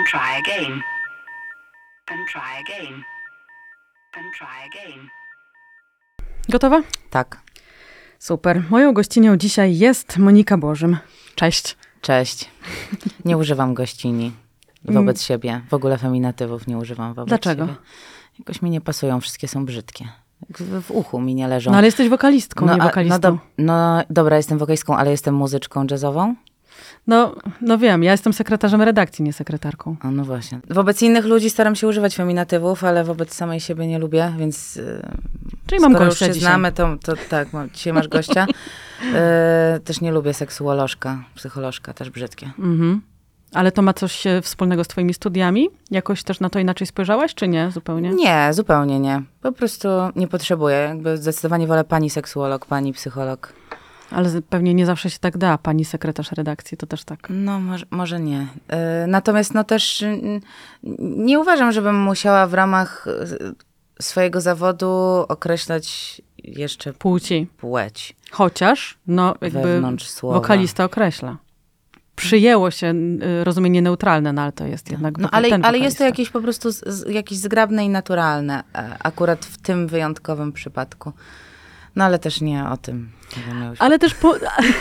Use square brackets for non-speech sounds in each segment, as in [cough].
and try again. And try again. And try again. Gotowa? Tak, Super. Moją gościnią dzisiaj jest Monika Bożym. Cześć. cześć. Nie używam gościni wobec siebie. W ogóle feminatywów nie używam wobec Dlaczego? siebie. Jakoś mi nie pasują, wszystkie są brzydkie. W, w uchu mi nie leżą. No ale jesteś wokalistką, nie a- wokalistą. no, do, no dobra, jestem wokalistką, ale jestem muzyczką jazzową. No, no wiem, ja jestem sekretarzem redakcji, nie sekretarką. A no właśnie. Wobec innych ludzi staram się używać feminatywów, ale wobec samej siebie nie lubię, więc yy, Czyli mam skoro już gościa się znamy, to, to tak, mam, dzisiaj masz gościa. Yy, [laughs] też nie lubię seksuolożka, psycholożka, też brzydkie. Mhm. Ale to ma coś e, wspólnego z twoimi studiami? Jakoś też na to inaczej spojrzałaś, czy nie zupełnie? Nie, zupełnie nie. Po prostu nie potrzebuję. Jakby zdecydowanie wolę pani seksuolog, pani psycholog. Ale pewnie nie zawsze się tak da, pani sekretarz redakcji, to też tak. No, może, może nie. Yy, natomiast no też yy, nie uważam, żebym musiała w ramach yy, swojego zawodu określać jeszcze Płci. płeć. Chociaż, no jakby wokalista określa. Przyjęło się y, rozumienie neutralne, no ale to jest jednak No, ale, ale jest to jakieś po prostu z, z, jakieś zgrabne i naturalne, e, akurat w tym wyjątkowym przypadku. No ale też nie o tym. Ale też, po,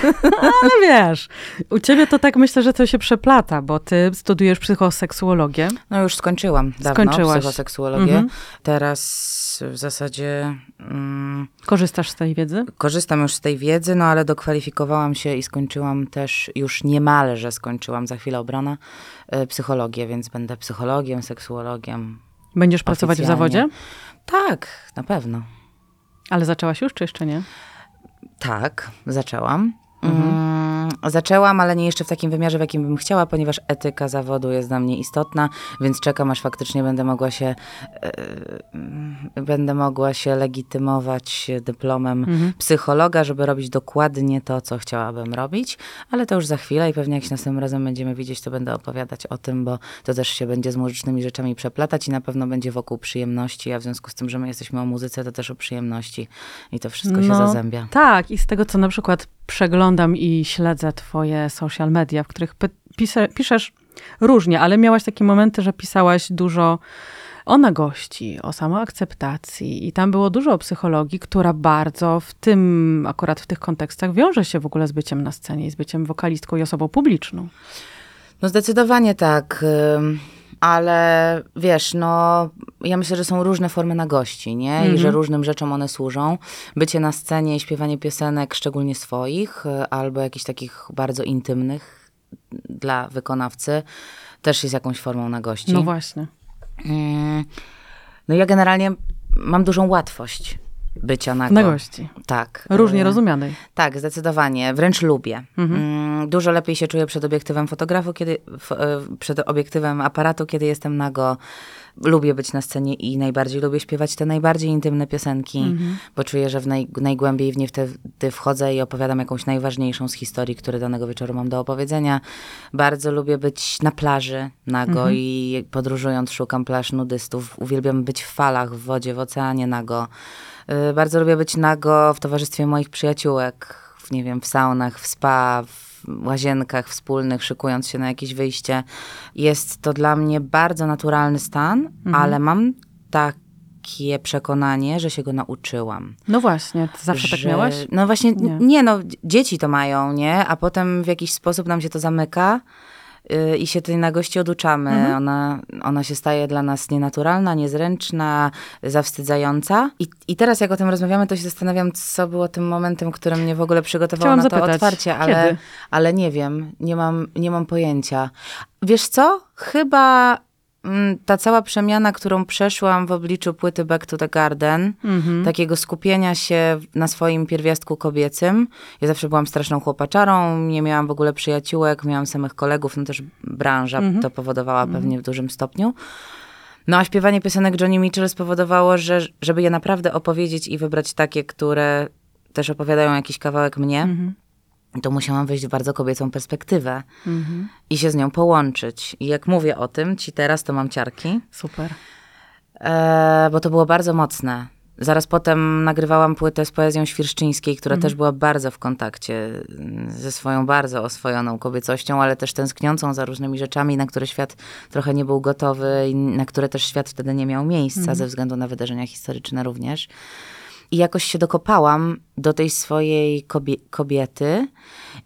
[laughs] ale wiesz, u ciebie to tak myślę, że to się przeplata, bo ty studiujesz psychoseksuologię. No już skończyłam dawno Skończyłaś. psychoseksuologię. Mhm. Teraz w zasadzie mm, Korzystasz z tej wiedzy? korzystam już z tej wiedzy, no ale dokwalifikowałam się i skończyłam też, już niemalże skończyłam, za chwilę obrona, e, psychologię, więc będę psychologiem, seksuologiem. Będziesz pracować w zawodzie? Tak, na pewno. Ale zaczęłaś już, czy jeszcze nie? Tak, zaczęłam. Mm, zaczęłam, ale nie jeszcze w takim wymiarze, w jakim bym chciała, ponieważ etyka zawodu jest dla mnie istotna, więc czekam, aż faktycznie będę mogła się, mm, będę mogła się legitymować dyplomem psychologa, żeby robić dokładnie to, co chciałabym robić, ale to już za chwilę i pewnie jak się następnym razem będziemy widzieć, to będę opowiadać o tym, bo to też się będzie z muzycznymi rzeczami przeplatać i na pewno będzie wokół przyjemności, a w związku z tym, że my jesteśmy o muzyce, to też o przyjemności. I to wszystko się No, zazębia. Tak, i z tego, co na przykład przeglądam i śledzę twoje social media, w których piszesz różnie, ale miałaś takie momenty, że pisałaś dużo o nagości, o samoakceptacji i tam było dużo o psychologii, która bardzo w tym, akurat w tych kontekstach wiąże się w ogóle z byciem na scenie i z byciem wokalistką i osobą publiczną. No zdecydowanie tak, ale wiesz, no ja myślę, że są różne formy nagości, nie? I że różnym rzeczom one służą. Bycie na scenie i śpiewanie piosenek, szczególnie swoich, albo jakichś takich bardzo intymnych dla wykonawcy, też jest jakąś formą nagości. No właśnie. Mm, No ja generalnie mam dużą łatwość bycia nago. Nagości. Tak. Różnie Y, rozumianej. tak, zdecydowanie. Wręcz lubię. Mhm. Mm, Dużo lepiej się czuję przed obiektywem fotografu, kiedy, e, przed obiektywem aparatu, kiedy jestem nago. Lubię być na scenie i najbardziej lubię śpiewać te najbardziej intymne piosenki, Mhm. bo czuję, że w naj, najgłębiej w nie wtedy wchodzę i opowiadam jakąś najważniejszą z historii, które danego wieczoru mam do opowiedzenia. Bardzo lubię być na plaży nago Mhm. i podróżując szukam plaż nudystów. Uwielbiam być w falach, w wodzie, w oceanie nago. Y, Bardzo lubię być nago w towarzystwie moich przyjaciółek, w, nie wiem, w saunach, w spa, w łazienkach wspólnych, szykując się na jakieś wyjście. Jest to dla mnie bardzo naturalny stan, ale mam takie przekonanie, że się go nauczyłam. No właśnie, zawsze tak że- miałaś? No właśnie, Nie. nie. no, dzieci to mają, nie? A potem w jakiś sposób nam się to zamyka i się tej nagości oduczamy. Mhm. Ona, ona się staje dla nas nienaturalna, niezręczna, zawstydzająca. I, I teraz jak o tym rozmawiamy, to się zastanawiam, co było tym momentem, który mnie w ogóle przygotował Chciałam na to zapytać, otwarcie, ale, kiedy? ale nie wiem, nie mam, nie mam pojęcia. Wiesz co? Chyba ta cała przemiana, którą przeszłam w obliczu płyty Back to the Garden, Mhm. takiego skupienia się na swoim pierwiastku kobiecym. Ja zawsze byłam straszną chłopaczarą, nie miałam w ogóle przyjaciółek, miałam samych kolegów, no też branża Mhm. to powodowała pewnie w dużym stopniu. No a śpiewanie piosenek Johnny Mitchell spowodowało, że żeby je naprawdę opowiedzieć i wybrać takie, które też opowiadają jakiś kawałek mnie, Mhm. To musiałam wejść w bardzo kobiecą perspektywę Mhm. i się z nią połączyć. I jak mówię o tym ci teraz, to mam ciarki. Super. E, bo to było bardzo mocne. Zaraz potem nagrywałam płytę z poezją Świerszczyńskiej, która też była bardzo w kontakcie mm, ze swoją bardzo oswojoną kobiecością, ale też tęskniącą za różnymi rzeczami, na które świat trochę nie był gotowy i na które też świat wtedy nie miał miejsca ze względu na wydarzenia historyczne również. I jakoś się dokopałam do tej swojej kobie kobiety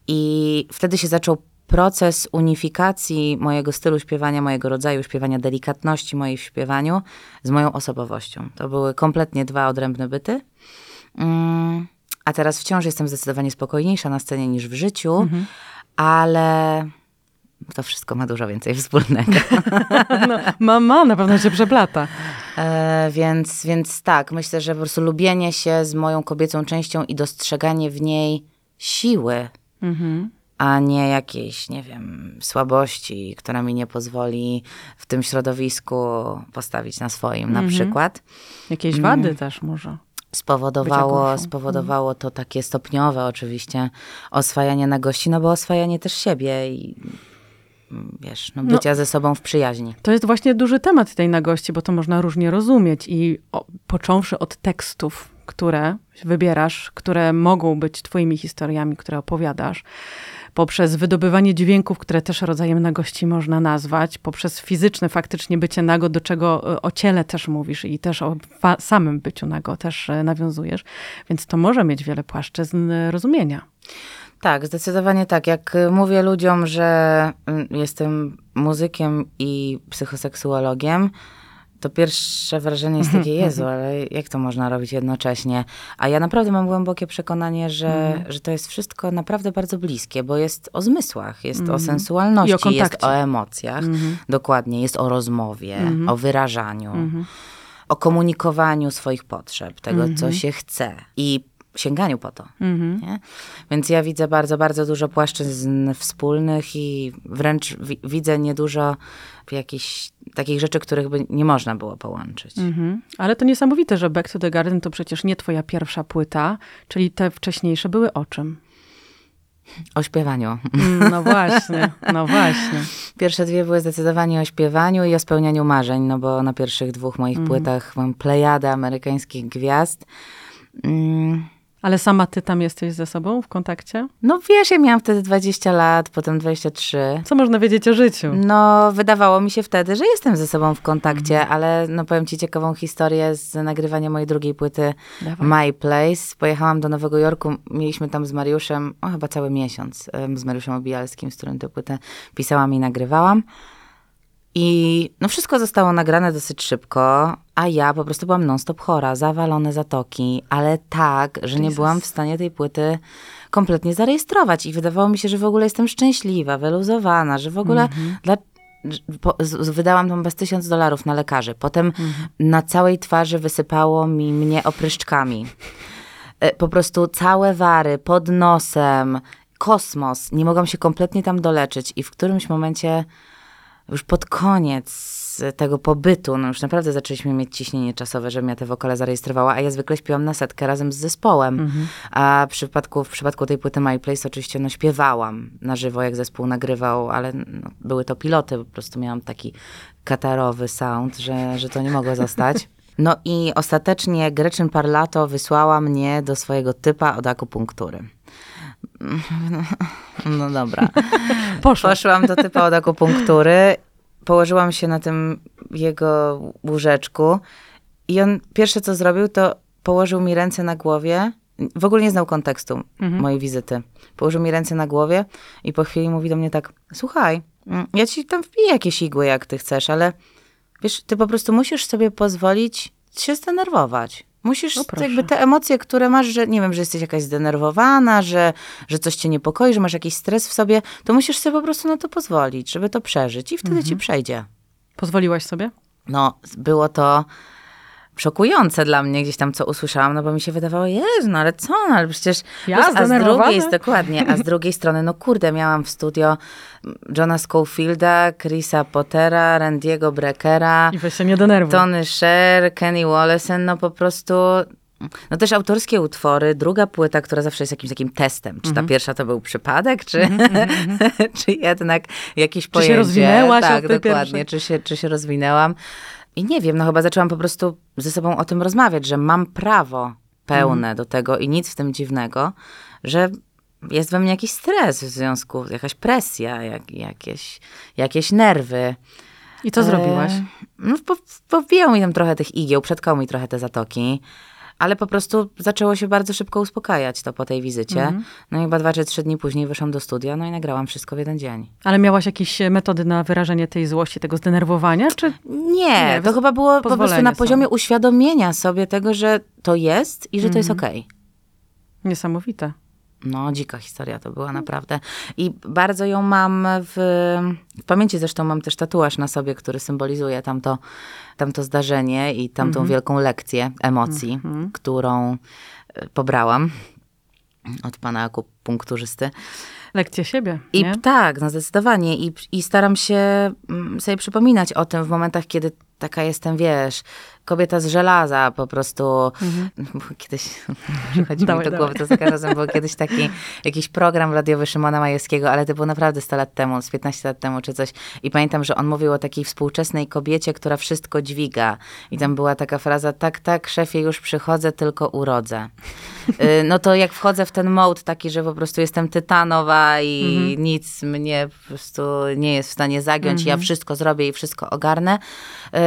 i wtedy się zaczął proces unifikacji mojego stylu śpiewania, mojego rodzaju śpiewania, delikatności mojej w śpiewaniu z moją osobowością. To były kompletnie dwa odrębne byty. Mm, a teraz wciąż jestem zdecydowanie spokojniejsza na scenie niż w życiu, ale to wszystko ma dużo więcej wspólnego. [laughs] No, ma, ma, na pewno się przeplata. E, więc, więc tak, myślę, że po prostu lubienie się z moją kobiecą częścią i dostrzeganie w niej siły, a nie jakiejś, nie wiem, słabości, która mi nie pozwoli w tym środowisku postawić na swoim na przykład. Jakieś wady też może. Spowodowało, spowodowało to takie stopniowe oczywiście oswajanie na gości, no bo oswajanie też siebie i mm, wiesz, no, bycia ze sobą w przyjaźni. To jest właśnie duży temat tej nagości, bo to można różnie rozumieć i o, począwszy od tekstów, które wybierasz, które mogą być twoimi historiami, które opowiadasz, poprzez wydobywanie dźwięków, które też rodzajem nagości można nazwać, poprzez fizyczne faktycznie bycie nago, do czego e, o ciele też mówisz i też o samym byciu nago też e, nawiązujesz, więc to może mieć wiele płaszczyzn e, rozumienia. Tak, zdecydowanie tak. Jak y, mówię ludziom, że mm, jestem muzykiem i psychoseksuologiem, to pierwsze wrażenie jest takie, [laughs] Jezu, ale jak to można robić jednocześnie? A ja naprawdę mam głębokie przekonanie, że, że to jest wszystko naprawdę bardzo bliskie, bo jest o zmysłach, jest o sensualności, I o jest o emocjach. Dokładnie, jest o rozmowie, o wyrażaniu, o komunikowaniu swoich potrzeb, tego, co się chce. I sięganiu po to. Nie? Więc ja widzę bardzo, bardzo dużo płaszczyzn wspólnych i wręcz wi- widzę niedużo jakichś takich rzeczy, których by nie można było połączyć. Mhm. Ale to niesamowite, że Back to the Garden to przecież nie twoja pierwsza płyta, czyli te wcześniejsze były o czym? O śpiewaniu. Mm, No właśnie, no [laughs] właśnie. Pierwsze dwie były zdecydowanie o śpiewaniu i o spełnianiu marzeń, no bo na pierwszych dwóch moich płytach mam plejadę amerykańskich gwiazd. Mm, Ale sama ty tam jesteś ze sobą w kontakcie? No wiesz, ja miałam wtedy 20 lat, potem 23. Co można wiedzieć o życiu? No, wydawało mi się wtedy, że jestem ze sobą w kontakcie, ale no powiem ci ciekawą historię z nagrywania mojej drugiej płyty Dawaj. My Place. Pojechałam do Nowego Jorku, mieliśmy tam z Mariuszem, o chyba cały miesiąc, z Mariuszem Obijalskim, z którym tę płytę pisałam i nagrywałam. I no wszystko zostało nagrane dosyć szybko, a ja po prostu byłam non-stop chora, zawalone zatoki, ale tak, że nie byłam w stanie tej płyty kompletnie zarejestrować. I wydawało mi się, że w ogóle jestem szczęśliwa, wyluzowana, że w ogóle dla, że po, z, wydałam tam bez tysiąc dolarów na lekarzy. Potem na całej twarzy wysypało mi mnie opryszczkami. E, Po prostu całe wary pod nosem, kosmos. Nie mogłam się kompletnie tam doleczyć. I w którymś momencie już pod koniec tego pobytu, no już naprawdę zaczęliśmy mieć ciśnienie czasowe, żebym ja te wokale zarejestrowała, a ja zwykle śpiewam na setkę razem z zespołem. A w przypadku, w przypadku tej płyty My Place oczywiście no śpiewałam na żywo, jak zespół nagrywał, ale no, były to piloty, po prostu miałam taki katarowy sound, że, że to nie mogło zostać. No i ostatecznie Gretchen Parlato wysłała mnie do swojego typa od akupunktury. [laughs] No dobra. Poszło. Poszłam do typa od akupunktury, położyłam się na tym jego łóżeczku i on pierwsze co zrobił, to położył mi ręce na głowie. W ogóle nie znał kontekstu mojej wizyty. Położył mi ręce na głowie i po chwili mówi do mnie tak, słuchaj, mm, ja ci tam wbiję jakieś igły, jak ty chcesz, ale wiesz, ty po prostu musisz sobie pozwolić się zdenerwować. Musisz No jakby te emocje, które masz, że nie wiem, że jesteś jakaś zdenerwowana, że, że coś cię niepokoi, że masz jakiś stres w sobie, to musisz sobie po prostu na to pozwolić, żeby to przeżyć i wtedy Mhm. ci przejdzie. Pozwoliłaś sobie? No, było to szokujące dla mnie gdzieś tam, co usłyszałam, no bo mi się wydawało, Jezu, no ale co, no ale przecież... Ja a z drugiej, dokładnie, a z [laughs] drugiej strony, no kurde, miałam w studio Johna Schofielda, Chrisa Pottera, Randiego Breckera, I weź się nie denerwuj. Tony Sher, Kenny Wollesen, no po prostu... No też autorskie utwory, druga płyta, która zawsze jest jakimś takim testem. Czy ta pierwsza to był przypadek, czy, [laughs] czy jednak jakieś się pojęcie. rozwinęłaś od Tak, tej dokładnie. pierwszej? Czy się, czy się rozwinęłam. I nie wiem, no chyba zaczęłam po prostu ze sobą o tym rozmawiać, że mam prawo pełne do tego i nic w tym dziwnego, że jest we mnie jakiś stres w związku, jakaś presja, jak, jakieś, jakieś nerwy. I co zrobiłaś? E, No, po, powijało mi tam trochę tych igieł, przetkało mi trochę te zatoki, ale po prostu zaczęło się bardzo szybko uspokajać to po tej wizycie. Mhm. No i chyba dwa czy trzy dni później wyszłam do studia, no i nagrałam wszystko w jeden dzień. Ale miałaś jakieś e, metody na wyrażenie tej złości, tego zdenerwowania, czy Nie, Nie, to chyba było po prostu na poziomie uświadomienia sobie tego, że to jest i że to jest Mhm. okej. niesamowite? No, dzika historia to była naprawdę. I bardzo ją mam w, w pamięci, zresztą mam też tatuaż na sobie, który symbolizuje tamto, tamto zdarzenie i tamtą Mhm. wielką lekcję emocji, którą e, pobrałam od pana akupunkturzysty. Lekcja siebie, I nie? tak, no zdecydowanie. I, I staram się mm, sobie przypominać o tym w momentach, kiedy taka jestem, wiesz, kobieta z żelaza po prostu. Bo Kiedyś [laughs] przychodzi mi do głowy, to za każdym razem był kiedyś taki jakiś program radiowy Szymona Majewskiego, ale to było naprawdę 100 lat temu, z 15 lat temu czy coś. I pamiętam, że on mówił o takiej współczesnej kobiecie, która wszystko dźwiga. I tam była taka fraza, tak, tak, szefie, już przychodzę, tylko urodzę. Y, no to jak wchodzę w ten mode taki, że po prostu jestem tytanowa i nic mnie po prostu nie jest w stanie zagiąć, ja wszystko zrobię i wszystko ogarnę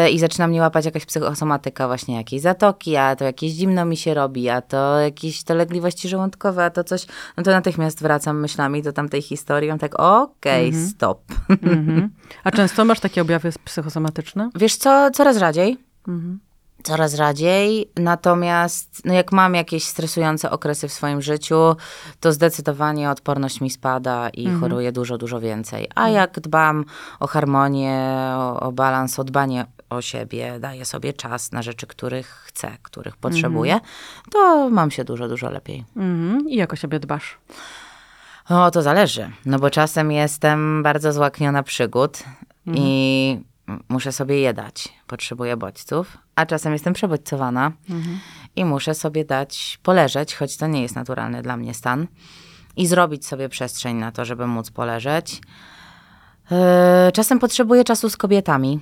y, i zaczyna mnie łapać jakaś psychosomatyka właśnie jakieś zatoki, a to jakieś zimno mi się robi, a to jakieś dolegliwości żołądkowe, a to coś, no to natychmiast wracam myślami do tamtej historii, mam tak okej, stop. Mhm. A często masz takie objawy psychosomatyczne? Wiesz co, coraz rzadziej. Mhm. Coraz rzadziej, natomiast no jak mam jakieś stresujące okresy w swoim życiu, to zdecydowanie odporność mi spada i choruję dużo, dużo więcej. A jak dbam o harmonię, o, o balans, o dbanie o siebie, daję sobie czas na rzeczy, których chcę, których potrzebuję, to mam się dużo, dużo lepiej. Mhm. I jak o siebie dbasz? O, to zależy, no bo czasem jestem bardzo złakniona przygód i muszę sobie je dać. Potrzebuję bodźców, a czasem jestem przebodźcowana i muszę sobie dać poleżeć, choć to nie jest naturalny dla mnie stan i zrobić sobie przestrzeń na to, żeby móc poleżeć. Yy, Czasem potrzebuję czasu z kobietami.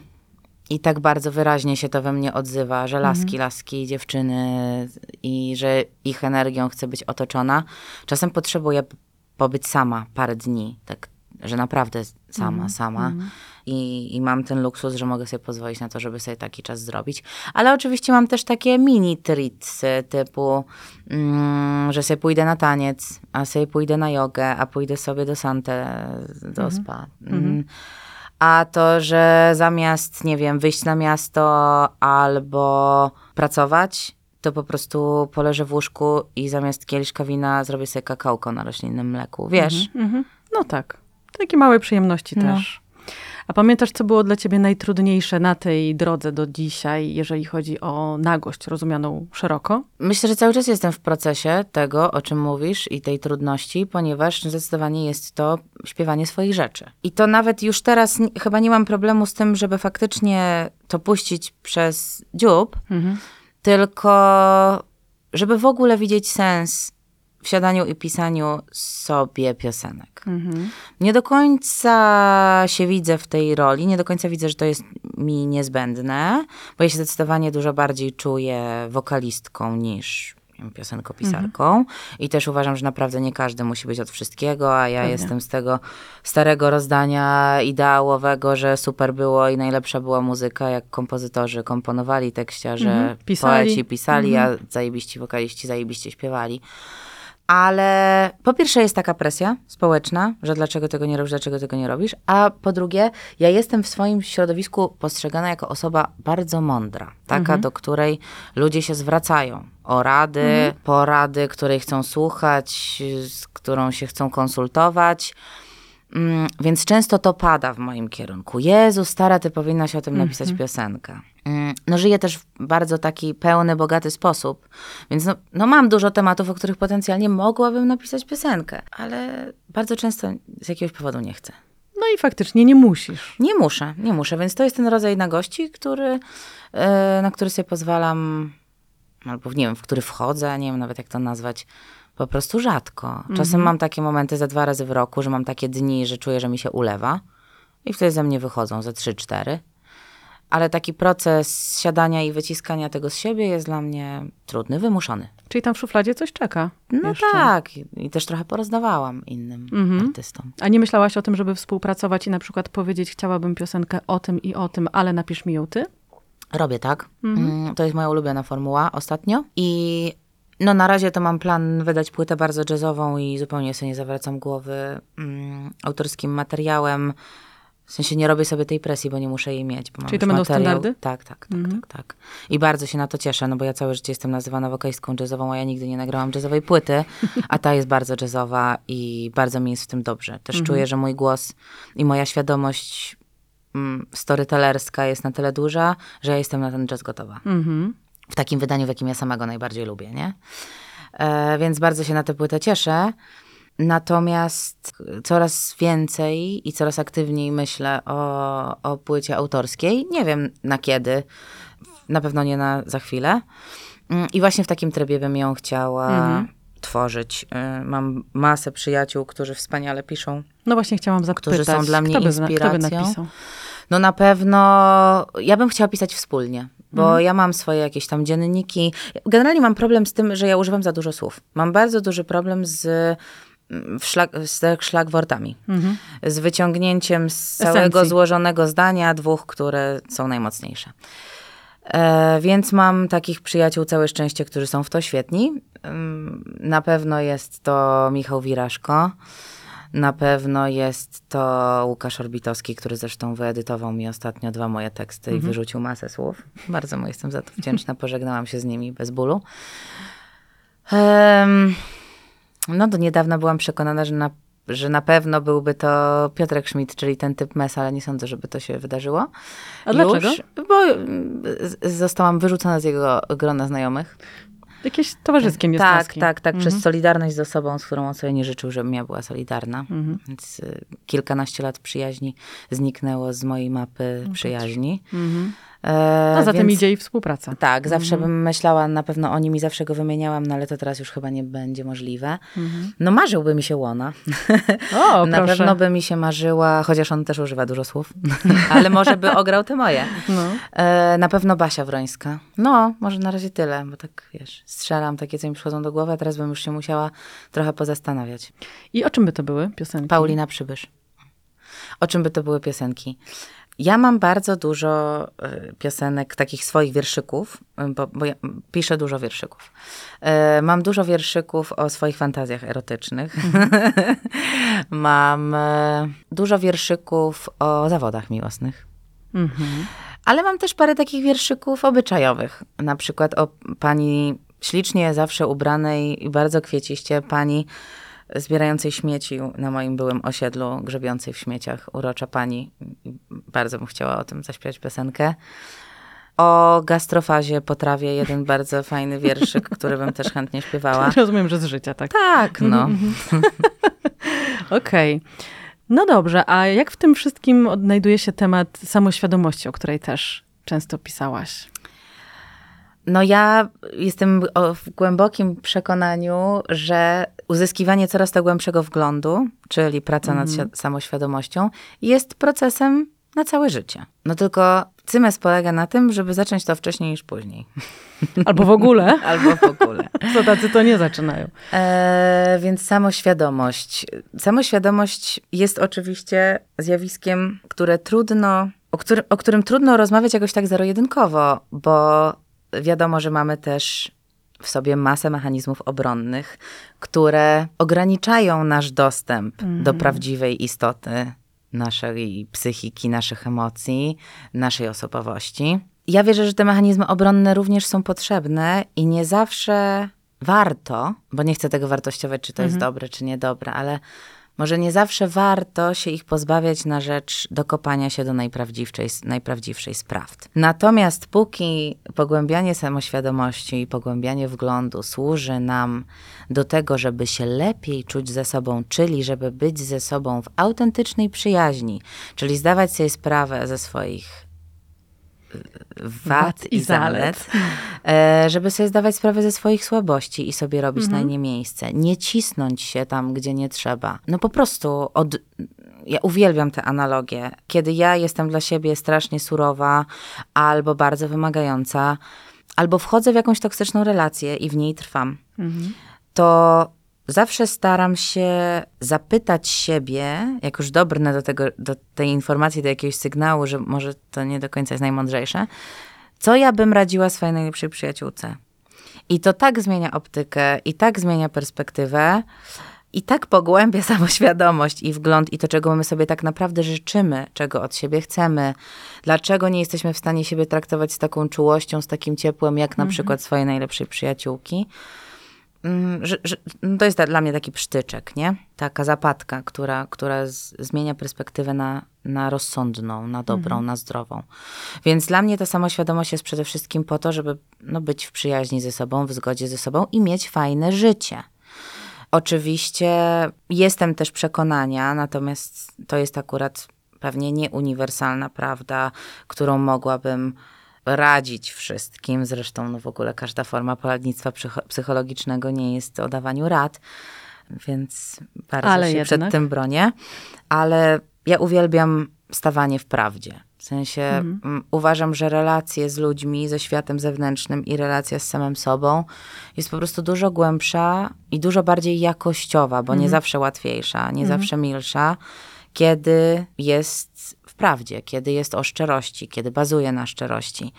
I tak bardzo wyraźnie się to we mnie odzywa, że laski, laski, dziewczyny i że ich energią chcę być otoczona. Czasem potrzebuję pobyć sama parę dni, tak, że naprawdę sama, sama. I, I mam ten luksus, że mogę sobie pozwolić na to, żeby sobie taki czas zrobić. Ale oczywiście mam też takie mini treatsy typu, mm, że sobie pójdę na taniec, a sobie pójdę na jogę, a pójdę sobie do Sante, do spa. Mm. A to, że zamiast, nie wiem, wyjść na miasto albo pracować, to po prostu poleżę w łóżku i zamiast kieliszka wina zrobię sobie kakałko na roślinnym mleku. Wiesz? Mhm. No tak. Takie małe przyjemności No. też. A pamiętasz, co było dla ciebie najtrudniejsze na tej drodze do dzisiaj, jeżeli chodzi o nagość rozumianą szeroko? Myślę, że cały czas jestem w procesie tego, o czym mówisz i tej trudności, ponieważ zdecydowanie jest to śpiewanie swoich rzeczy. I to nawet już teraz chyba nie mam problemu z tym, żeby faktycznie to puścić przez dziób, tylko żeby w ogóle widzieć sens w siadaniu i pisaniu sobie piosenek. Nie do końca się widzę w tej roli, nie do końca widzę, że to jest mi niezbędne, bo ja się zdecydowanie dużo bardziej czuję wokalistką niż piosenkopisarką. I też uważam, że naprawdę nie każdy musi być od wszystkiego, a ja Pewnie. jestem z tego starego rozdania ideałowego, że super było i najlepsza była muzyka, jak kompozytorzy komponowali tekściarze, Mhm. Pisali. poeci pisali, a zajebiści wokaliści zajebiście śpiewali. Ale po pierwsze jest taka presja społeczna, że dlaczego tego nie robisz, dlaczego tego nie robisz, a po drugie, ja jestem w swoim środowisku postrzegana jako osoba bardzo mądra, taka, do której ludzie się zwracają o rady, porady, której chcą słuchać, z którą się chcą konsultować. Mm, Więc często to pada w moim kierunku. Jezu, stara, ty powinnaś o tym napisać piosenkę. Mm, No żyję też w bardzo taki pełny, bogaty sposób, więc no, no mam dużo tematów, o których potencjalnie mogłabym napisać piosenkę, ale bardzo często z jakiegoś powodu nie chcę. No i faktycznie nie musisz. Nie muszę, nie muszę, więc to jest ten rodzaj nagości, który, e, na który sobie pozwalam, albo nie wiem, w który wchodzę, nie wiem nawet jak to nazwać, po prostu rzadko. Czasem mam takie momenty za dwa razy w roku, że mam takie dni, że czuję, że mi się ulewa i wtedy ze mnie wychodzą ze trzy, cztery. Ale taki proces siadania i wyciskania tego z siebie jest dla mnie trudny, wymuszony. Czyli tam w szufladzie coś czeka. No jeszcze. tak, i- też trochę porozdawałam innym Mhm. artystom. A nie myślałaś o tym, żeby współpracować i na przykład powiedzieć, chciałabym piosenkę o tym i o tym, ale napisz mi ją ty? Robię tak. Mm, To jest moja ulubiona formuła ostatnio. I no na razie to mam plan wydać płytę bardzo jazzową i zupełnie sobie nie zawracam głowy mm, autorskim materiałem. W sensie nie robię sobie tej presji, bo nie muszę jej mieć. Bo mam Czyli to będą materiał. standardy? Tak, tak, tak, tak, tak. I bardzo się na to cieszę, no bo ja całe życie jestem nazywana wokalistką jazzową, a ja nigdy nie nagrałam jazzowej płyty, [laughs] a ta jest bardzo jazzowa i bardzo mi jest w tym dobrze. Też czuję, że mój głos i moja świadomość mm, storytellerska jest na tyle duża, że ja jestem na ten jazz gotowa. Mhm. W takim wydaniu, w jakim ja sama go najbardziej lubię, nie? E, więc bardzo się na tę płytę cieszę. Natomiast coraz więcej i coraz aktywniej myślę o, o płycie autorskiej. Nie wiem na kiedy, na pewno nie na za chwilę. Mm, I właśnie w takim trybie bym ją chciała Mhm. tworzyć. Y, Mam masę przyjaciół, którzy wspaniale piszą. No właśnie chciałam zapytać, Którzy są dla mnie kto by, zna- kto by inspiracją. napisał? No na pewno ja bym chciała pisać wspólnie, bo Mhm. ja mam swoje jakieś tam dzienniki. Generalnie mam problem z tym, że ja używam za dużo słów. Mam bardzo duży problem z, szlag, z szlagwortami. Mhm. Z wyciągnięciem z całego Esencji. złożonego zdania dwóch, które są najmocniejsze. E, więc mam takich przyjaciół całe szczęście, którzy są w to świetni. Na pewno jest to Michał Wiraszko. Na pewno jest to Łukasz Orbitowski, który zresztą wyedytował mi ostatnio dwa moje teksty i wyrzucił masę słów. Bardzo mu jestem za to wdzięczna. [laughs] Pożegnałam się z nimi bez bólu. Em, no do niedawna byłam przekonana, że na, że na pewno byłby to Piotrek Schmidt, czyli ten typ mes, ale nie sądzę, żeby to się wydarzyło. A dlaczego? Już, bo mm, z- zostałam wyrzucona z jego grona znajomych. Jakieś towarzyskie Tak, niesnaski. tak, tak. Mhm. Przez solidarność z osobą, z którą on sobie nie życzył, żebym ja była solidarna. Mhm. Więc y, kilkanaście lat przyjaźni zniknęło z mojej mapy przyjaźni. Mhm. E, A zatem więc- idzie i współpraca. Tak, zawsze Mhm. bym myślała na pewno o nim i zawsze go wymieniałam, no ale to teraz już chyba nie będzie możliwe. Mhm. No marzyłby mi się Łona. O, [laughs] na proszę. pewno by mi się marzyła, chociaż on też używa dużo słów, [laughs] ale może by ograł te moje. No. E, na pewno Basia Wrońska. No, może na razie tyle, bo tak wiesz, strzelam takie, co mi przychodzą do głowy, a teraz bym już się musiała trochę pozastanawiać. I o czym by to były piosenki? Paulina Przybysz. O czym by to były piosenki? Ja mam bardzo dużo e, piosenek, takich swoich wierszyków, e, bo, bo ja piszę dużo wierszyków. E, Mam dużo wierszyków o swoich fantazjach erotycznych. [laughs] mam e, dużo wierszyków o zawodach miłosnych. Mhm. Ale mam też parę takich wierszyków obyczajowych. Na przykład o pani ślicznie zawsze ubranej i bardzo kwieciście pani zbierającej śmieci na moim byłym osiedlu, grzebiącej w śmieciach. Urocza pani. Bardzo bym chciała o tym zaśpiewać piosenkę. O gastrofazie potrawię jeden [laughs] bardzo fajny wierszyk, który bym też chętnie śpiewała. [laughs] Rozumiem, że z życia, tak. Tak, no. [laughs] Okej. No dobrze, a jak w tym wszystkim odnajduje się temat samoświadomości, o której też często pisałaś? No ja jestem w głębokim przekonaniu, że uzyskiwanie coraz to głębszego wglądu, czyli praca nad Mhm. samoświadomością, jest procesem na całe życie. No tylko cymes polega na tym, żeby zacząć to wcześniej niż później. [laughs] Albo w ogóle, [laughs] Albo w ogóle. [laughs] co tacy to nie zaczynają. E, więc samoświadomość. Samoświadomość jest oczywiście zjawiskiem, które trudno, o, którym, o którym trudno rozmawiać jakoś tak zero-jedynkowo, bo wiadomo, że mamy też w sobie masę mechanizmów obronnych, które ograniczają nasz dostęp do prawdziwej istoty naszej psychiki, naszych emocji, naszej osobowości. Ja wierzę, że te mechanizmy obronne również są potrzebne i nie zawsze warto, bo nie chcę tego wartościować, czy to jest dobre, czy niedobre, ale może nie zawsze warto się ich pozbawiać na rzecz dokopania się do najprawdziwszej, najprawdziwszej. Natomiast póki pogłębianie samoświadomości i pogłębianie wglądu służy nam do tego, żeby się lepiej czuć ze sobą, czyli żeby być ze sobą w autentycznej przyjaźni, czyli zdawać sobie sprawę ze swoich wad i zalet, e, żeby sobie zdawać sprawę ze swoich słabości i sobie robić na nie miejsce. Nie cisnąć się tam, gdzie nie trzeba. No po prostu od, ja uwielbiam te analogie. Kiedy ja jestem dla siebie strasznie surowa albo bardzo wymagająca, albo wchodzę w jakąś toksyczną relację i w niej trwam, to zawsze staram się zapytać siebie, jak już dobrnę do, tego, do tej informacji, do jakiegoś sygnału, że może to nie do końca jest najmądrzejsze, co ja bym radziła swojej najlepszej przyjaciółce. I to tak zmienia optykę, i tak zmienia perspektywę, i tak pogłębia [laughs] samoświadomość i wgląd, i to, czego my sobie tak naprawdę życzymy, czego od siebie chcemy, dlaczego nie jesteśmy w stanie siebie traktować z taką czułością, z takim ciepłem, jak na przykład swojej najlepszej przyjaciółki. Mm, Że, że, no to jest dla mnie taki psztyczek, nie? Taka zapadka, która, która z, zmienia perspektywę na, na rozsądną, na dobrą, na zdrową. Więc dla mnie ta samoświadomość jest przede wszystkim po to, żeby no, być w przyjaźni ze sobą, w zgodzie ze sobą i mieć fajne życie. Oczywiście jestem też przekonania, natomiast to jest akurat pewnie nieuniwersalna prawda, którą mogłabym radzić wszystkim. Zresztą no w ogóle każda forma poradnictwa psycho- psychologicznego nie jest o dawaniu rad, więc bardzo Ale się przed jednak. tym bronię. Ale ja uwielbiam stawanie w prawdzie. W sensie Mhm. uważam, że relacje z ludźmi, ze światem zewnętrznym i relacja z samym sobą jest po prostu dużo głębsza i dużo bardziej jakościowa, bo Mhm. nie zawsze łatwiejsza, nie zawsze milsza, kiedy jest prawdzie, kiedy jest o szczerości, kiedy bazuje na szczerości.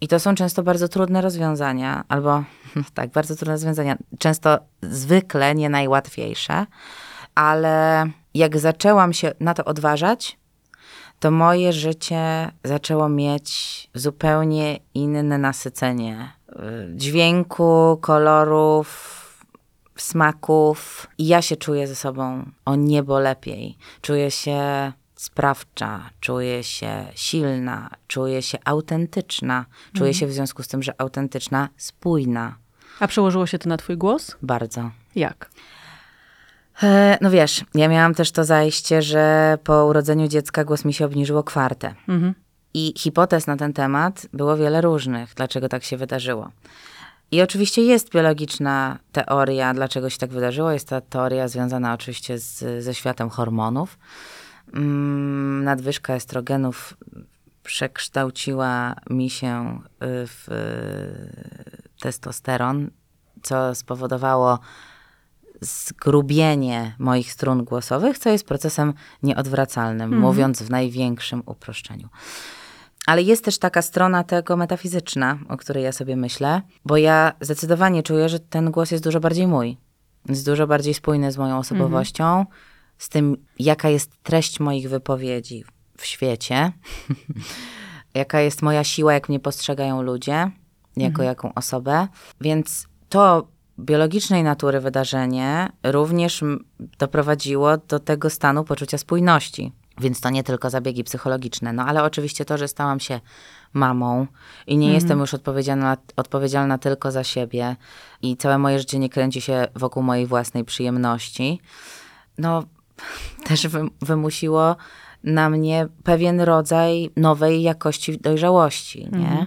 I to są często bardzo trudne rozwiązania, albo [laughs] tak, bardzo trudne rozwiązania, często zwykle nie najłatwiejsze, ale jak zaczęłam się na to odważać, to moje życie zaczęło mieć zupełnie inne nasycenie y, dźwięku, kolorów, smaków. I ja się czuję ze sobą o niebo lepiej. Czuję się sprawcza, czuję się silna, czuję się autentyczna. Czuję się w związku z tym, że autentyczna, spójna. A przełożyło się to na twój głos? Bardzo. Jak? E, No wiesz, ja miałam też to zajście, że po urodzeniu dziecka głos mi się obniżyło kwartę. Mhm. I hipotez na ten temat było wiele różnych, dlaczego tak się wydarzyło. I oczywiście jest biologiczna teoria, dlaczego się tak wydarzyło. Jest ta teoria związana oczywiście z, ze światem hormonów. Mm, nadwyżka estrogenów przekształciła mi się y, w y, testosteron, co spowodowało zgrubienie moich strun głosowych, co jest procesem nieodwracalnym, mówiąc w największym uproszczeniu. Ale jest też taka strona tego metafizyczna, o której ja sobie myślę, bo ja zdecydowanie czuję, że ten głos jest dużo bardziej mój. Jest dużo bardziej spójny z moją osobowością, z tym, jaka jest treść moich wypowiedzi w świecie, [laughs] jaka jest moja siła, jak mnie postrzegają ludzie, jako jaką osobę. Więc to biologicznej natury wydarzenie również doprowadziło do tego stanu poczucia spójności. Więc to nie tylko zabiegi psychologiczne. No ale oczywiście to, że stałam się mamą i nie jestem już odpowiedzialna, odpowiedzialna tylko za siebie i całe moje życie nie kręci się wokół mojej własnej przyjemności, no też wy, wymusiło na mnie pewien rodzaj nowej jakości dojrzałości, nie?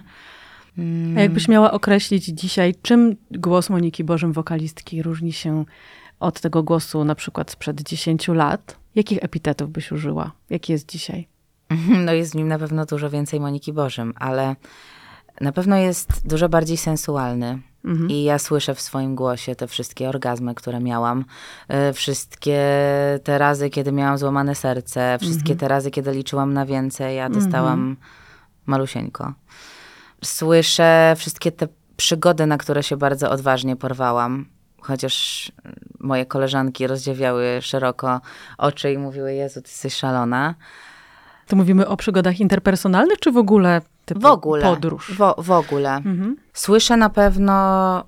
A jakbyś miała określić dzisiaj, czym głos Moniki Bożym, wokalistki, różni się od tego głosu na przykład sprzed 10 lat? Jakich epitetów byś użyła? Jaki jest dzisiaj? No jest w nim na pewno dużo więcej Moniki Bożym, ale na pewno jest dużo bardziej sensualny. I ja słyszę w swoim głosie te wszystkie orgazmy, które miałam, y, wszystkie te razy, kiedy miałam złamane serce, wszystkie te razy, kiedy liczyłam na więcej, a dostałam malusieńko. Słyszę wszystkie te przygody, na które się bardzo odważnie porwałam. Chociaż moje koleżanki rozdziawiały szeroko oczy i mówiły, Jezu, ty jesteś szalona. To mówimy o przygodach interpersonalnych, czy w ogóle typu W ogóle. podróż? W, w ogóle. Mhm. Słyszę na pewno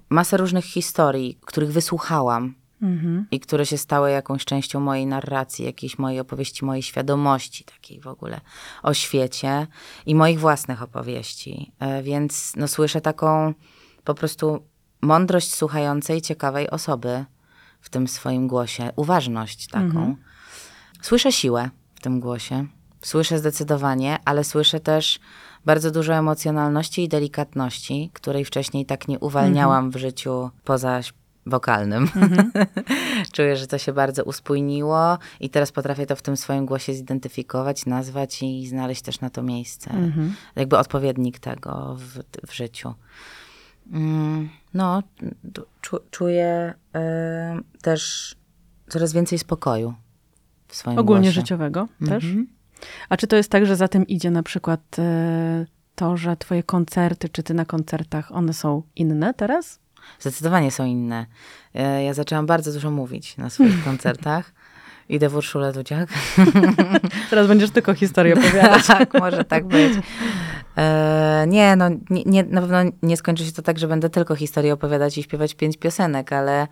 masę różnych historii, których wysłuchałam Mhm. i które się stały jakąś częścią mojej narracji, jakiejś mojej opowieści, mojej świadomości takiej w ogóle o świecie i moich własnych opowieści. E, Więc no, słyszę taką po prostu mądrość słuchającej, ciekawej osoby w tym swoim głosie, uważność taką. Słyszę siłę w tym głosie. Słyszę zdecydowanie, ale słyszę też bardzo dużo emocjonalności i delikatności, której wcześniej tak nie uwalniałam w życiu poza wokalnym. [laughs] Czuję, że to się bardzo uspójniło i teraz potrafię to w tym swoim głosie zidentyfikować, nazwać i znaleźć też na to miejsce. Jakby odpowiednik tego w, w życiu. Mm, No, czu, czuję y, też coraz więcej spokoju w swoim Ogólnie głosie. życiowego też? A czy to jest tak, że za tym idzie na przykład e, to, że twoje koncerty, czy ty na koncertach, one są inne teraz? Zdecydowanie są inne. E, Ja zaczęłam bardzo dużo mówić na swoich [laughs] koncertach. Idę w Urszulę Dudziak. [laughs] Teraz będziesz tylko historię opowiadać. [laughs] tak, może tak być. E, nie, no nie, nie, na pewno nie skończy się to tak, że będę tylko historię opowiadać i śpiewać pięć piosenek, ale,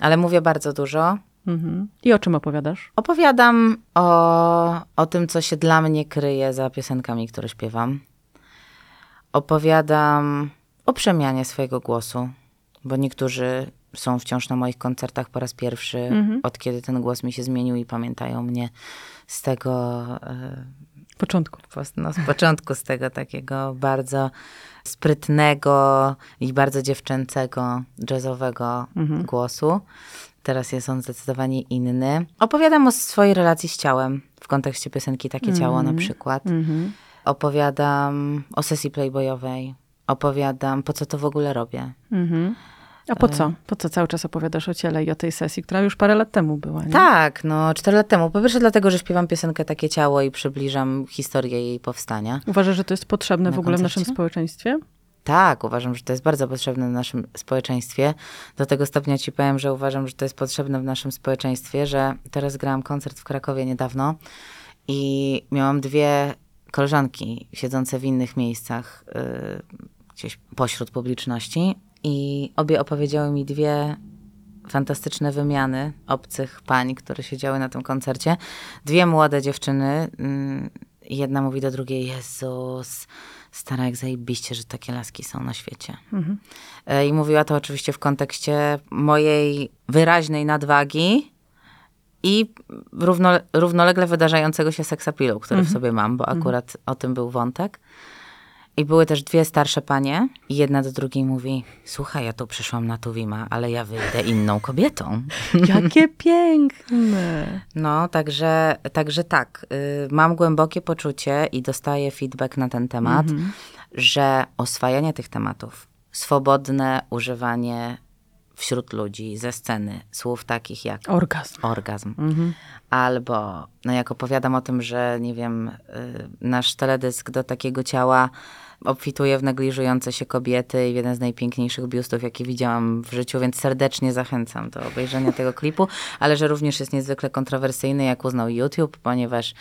ale mówię bardzo dużo. Mhm. I o czym opowiadasz? Opowiadam o, o tym, co się dla mnie kryje za piosenkami, które śpiewam. Opowiadam o przemianie swojego głosu, bo niektórzy są wciąż na moich koncertach po raz pierwszy, od kiedy ten głos mi się zmienił i pamiętają mnie z tego, e, początku. po- no, z początku, z tego takiego bardzo sprytnego i bardzo dziewczęcego, jazzowego głosu. Teraz jest on zdecydowanie inny. Opowiadam o swojej relacji z ciałem w kontekście piosenki Takie ciało na przykład. Mhm. Opowiadam o sesji playboyowej. Opowiadam, po co to w ogóle robię. Mhm. A po co? Po co cały czas opowiadasz o ciele i o tej sesji, która już parę lat temu była, nie? Tak, no cztery lat temu. Po pierwsze dlatego, że śpiewam piosenkę Takie ciało i przybliżam historię jej powstania. Uważasz, że to jest potrzebne Na w ogóle w naszym koncercie? społeczeństwie? Tak, uważam, że to jest bardzo potrzebne w naszym społeczeństwie. Do tego stopnia ci powiem, że uważam, że to jest potrzebne w naszym społeczeństwie, że teraz grałam koncert w Krakowie niedawno i miałam dwie koleżanki siedzące w innych miejscach, y, gdzieś pośród publiczności i obie opowiedziały mi dwie fantastyczne wymiany obcych pań, które siedziały na tym koncercie. Dwie młode dziewczyny. i Jedna mówi do drugiej, Jezus, stara jak zajebiście, że takie laski są na świecie. E, I mówiła to oczywiście w kontekście mojej wyraźnej nadwagi i równo, równolegle wydarzającego się seksapilu, który w sobie mam, bo akurat o tym był wątek. I były też dwie starsze panie i jedna do drugiej mówi, słuchaj, ja tu przyszłam na Tuwima, ale ja wyjdę inną kobietą. [laughs] Jakie piękne! No, także, także tak. Y, mam głębokie poczucie i dostaję feedback na ten temat, że oswajanie tych tematów, swobodne używanie wśród ludzi ze sceny słów takich jak Orgazm. orgazm, albo no jak opowiadam o tym, że nie wiem, y, nasz teledysk do takiego ciała obfituje w negliżujące się kobiety i jeden z najpiękniejszych biustów, jakie widziałam w życiu, więc serdecznie zachęcam do obejrzenia tego [laughs] klipu, ale że również jest niezwykle kontrowersyjny, jak uznał YouTube, ponieważ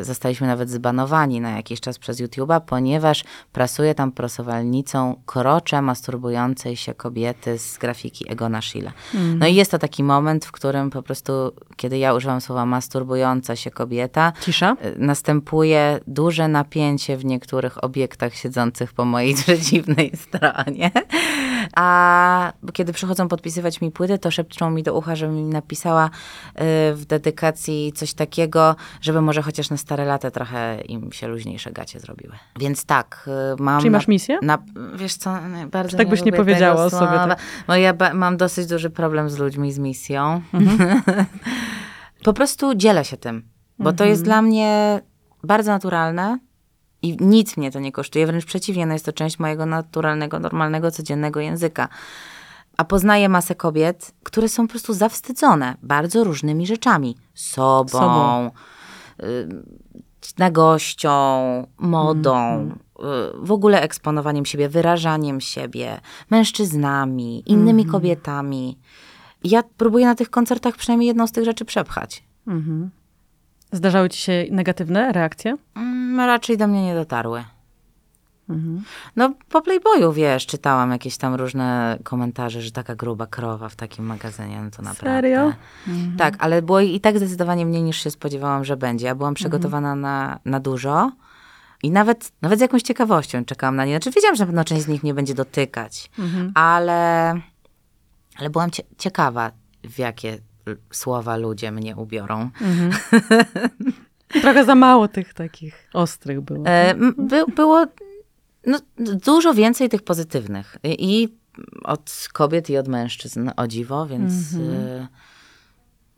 y, zostaliśmy nawet zbanowani na jakiś czas przez YouTube'a, ponieważ prasuje tam prosowalnicą krocze masturbującej się kobiety z grafiki Egona Schiele. No i jest to taki moment, w którym po prostu, kiedy ja używam słowa masturbująca się kobieta, Cisza? y, następuje duże napięcie w niektórych obiektach siedzących po mojej [laughs] przeciwnej stronie. A kiedy przychodzą podpisywać mi płyty, to szepczą mi do ucha, żebym im napisała y, w dedykacji coś takiego, żeby może chociaż na stare lata trochę im się luźniejsze gacie zrobiły. Więc tak, y, mam... Czyli masz misję? Na, wiesz co, nie, bardzo tak byś nie powiedziała o sobie, tak? Ja mam dosyć duży problem z ludźmi z misją. [laughs] po prostu dzielę się tym, bo to jest dla mnie bardzo naturalne i nic mnie to nie kosztuje, wręcz przeciwnie, no jest to część mojego naturalnego, normalnego, codziennego języka. A poznaję masę kobiet, które są po prostu zawstydzone bardzo różnymi rzeczami. Sobą, Sobą. y, nagością, modą, y, w ogóle eksponowaniem siebie, wyrażaniem siebie, mężczyznami, innymi kobietami. Ja próbuję na tych koncertach przynajmniej jedną z tych rzeczy przepchać. Mhm. Zdarzały ci się negatywne reakcje? Mm, raczej do mnie nie dotarły. No, po Playboyu, wiesz, czytałam jakieś tam różne komentarze, że taka gruba krowa w takim magazynie, no to naprawdę. Serio? Tak, ale było i tak zdecydowanie mniej niż się spodziewałam, że będzie. Ja byłam przygotowana na, na dużo i nawet, nawet z jakąś ciekawością czekałam na nie. Znaczy wiedziałam, że na pewno część z nich mnie będzie dotykać, ale, ale byłam cie, ciekawa, w jakie l- słowa ludzie mnie ubiorą. [laughs] Trochę za mało tych takich ostrych było. E, m- by, było no, dużo więcej tych pozytywnych. I, od kobiet i od mężczyzn, o dziwo, więc y,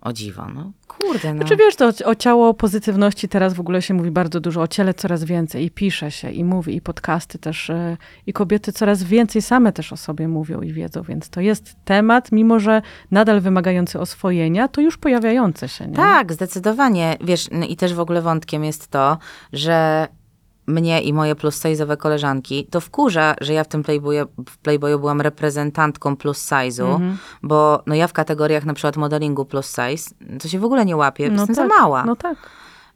o dziwo, no kurde, no. Czy wiesz, to o ciało pozytywności teraz w ogóle się mówi bardzo dużo, o ciele coraz więcej i pisze się i mówi i podcasty też e, i kobiety coraz więcej same też o sobie mówią i wiedzą, więc to jest temat, mimo że nadal wymagający oswojenia, to już pojawiające się, nie? Tak, zdecydowanie. Wiesz, i też w ogóle wątkiem jest to, że mnie i moje plus size'owe koleżanki to wkurza, że ja w tym Playboyu, w Playboyu byłam reprezentantką plus size'u, Mhm. bo no ja w kategoriach na przykład modelingu plus size, to się w ogóle nie łapię, jestem tak, za mała. No tak.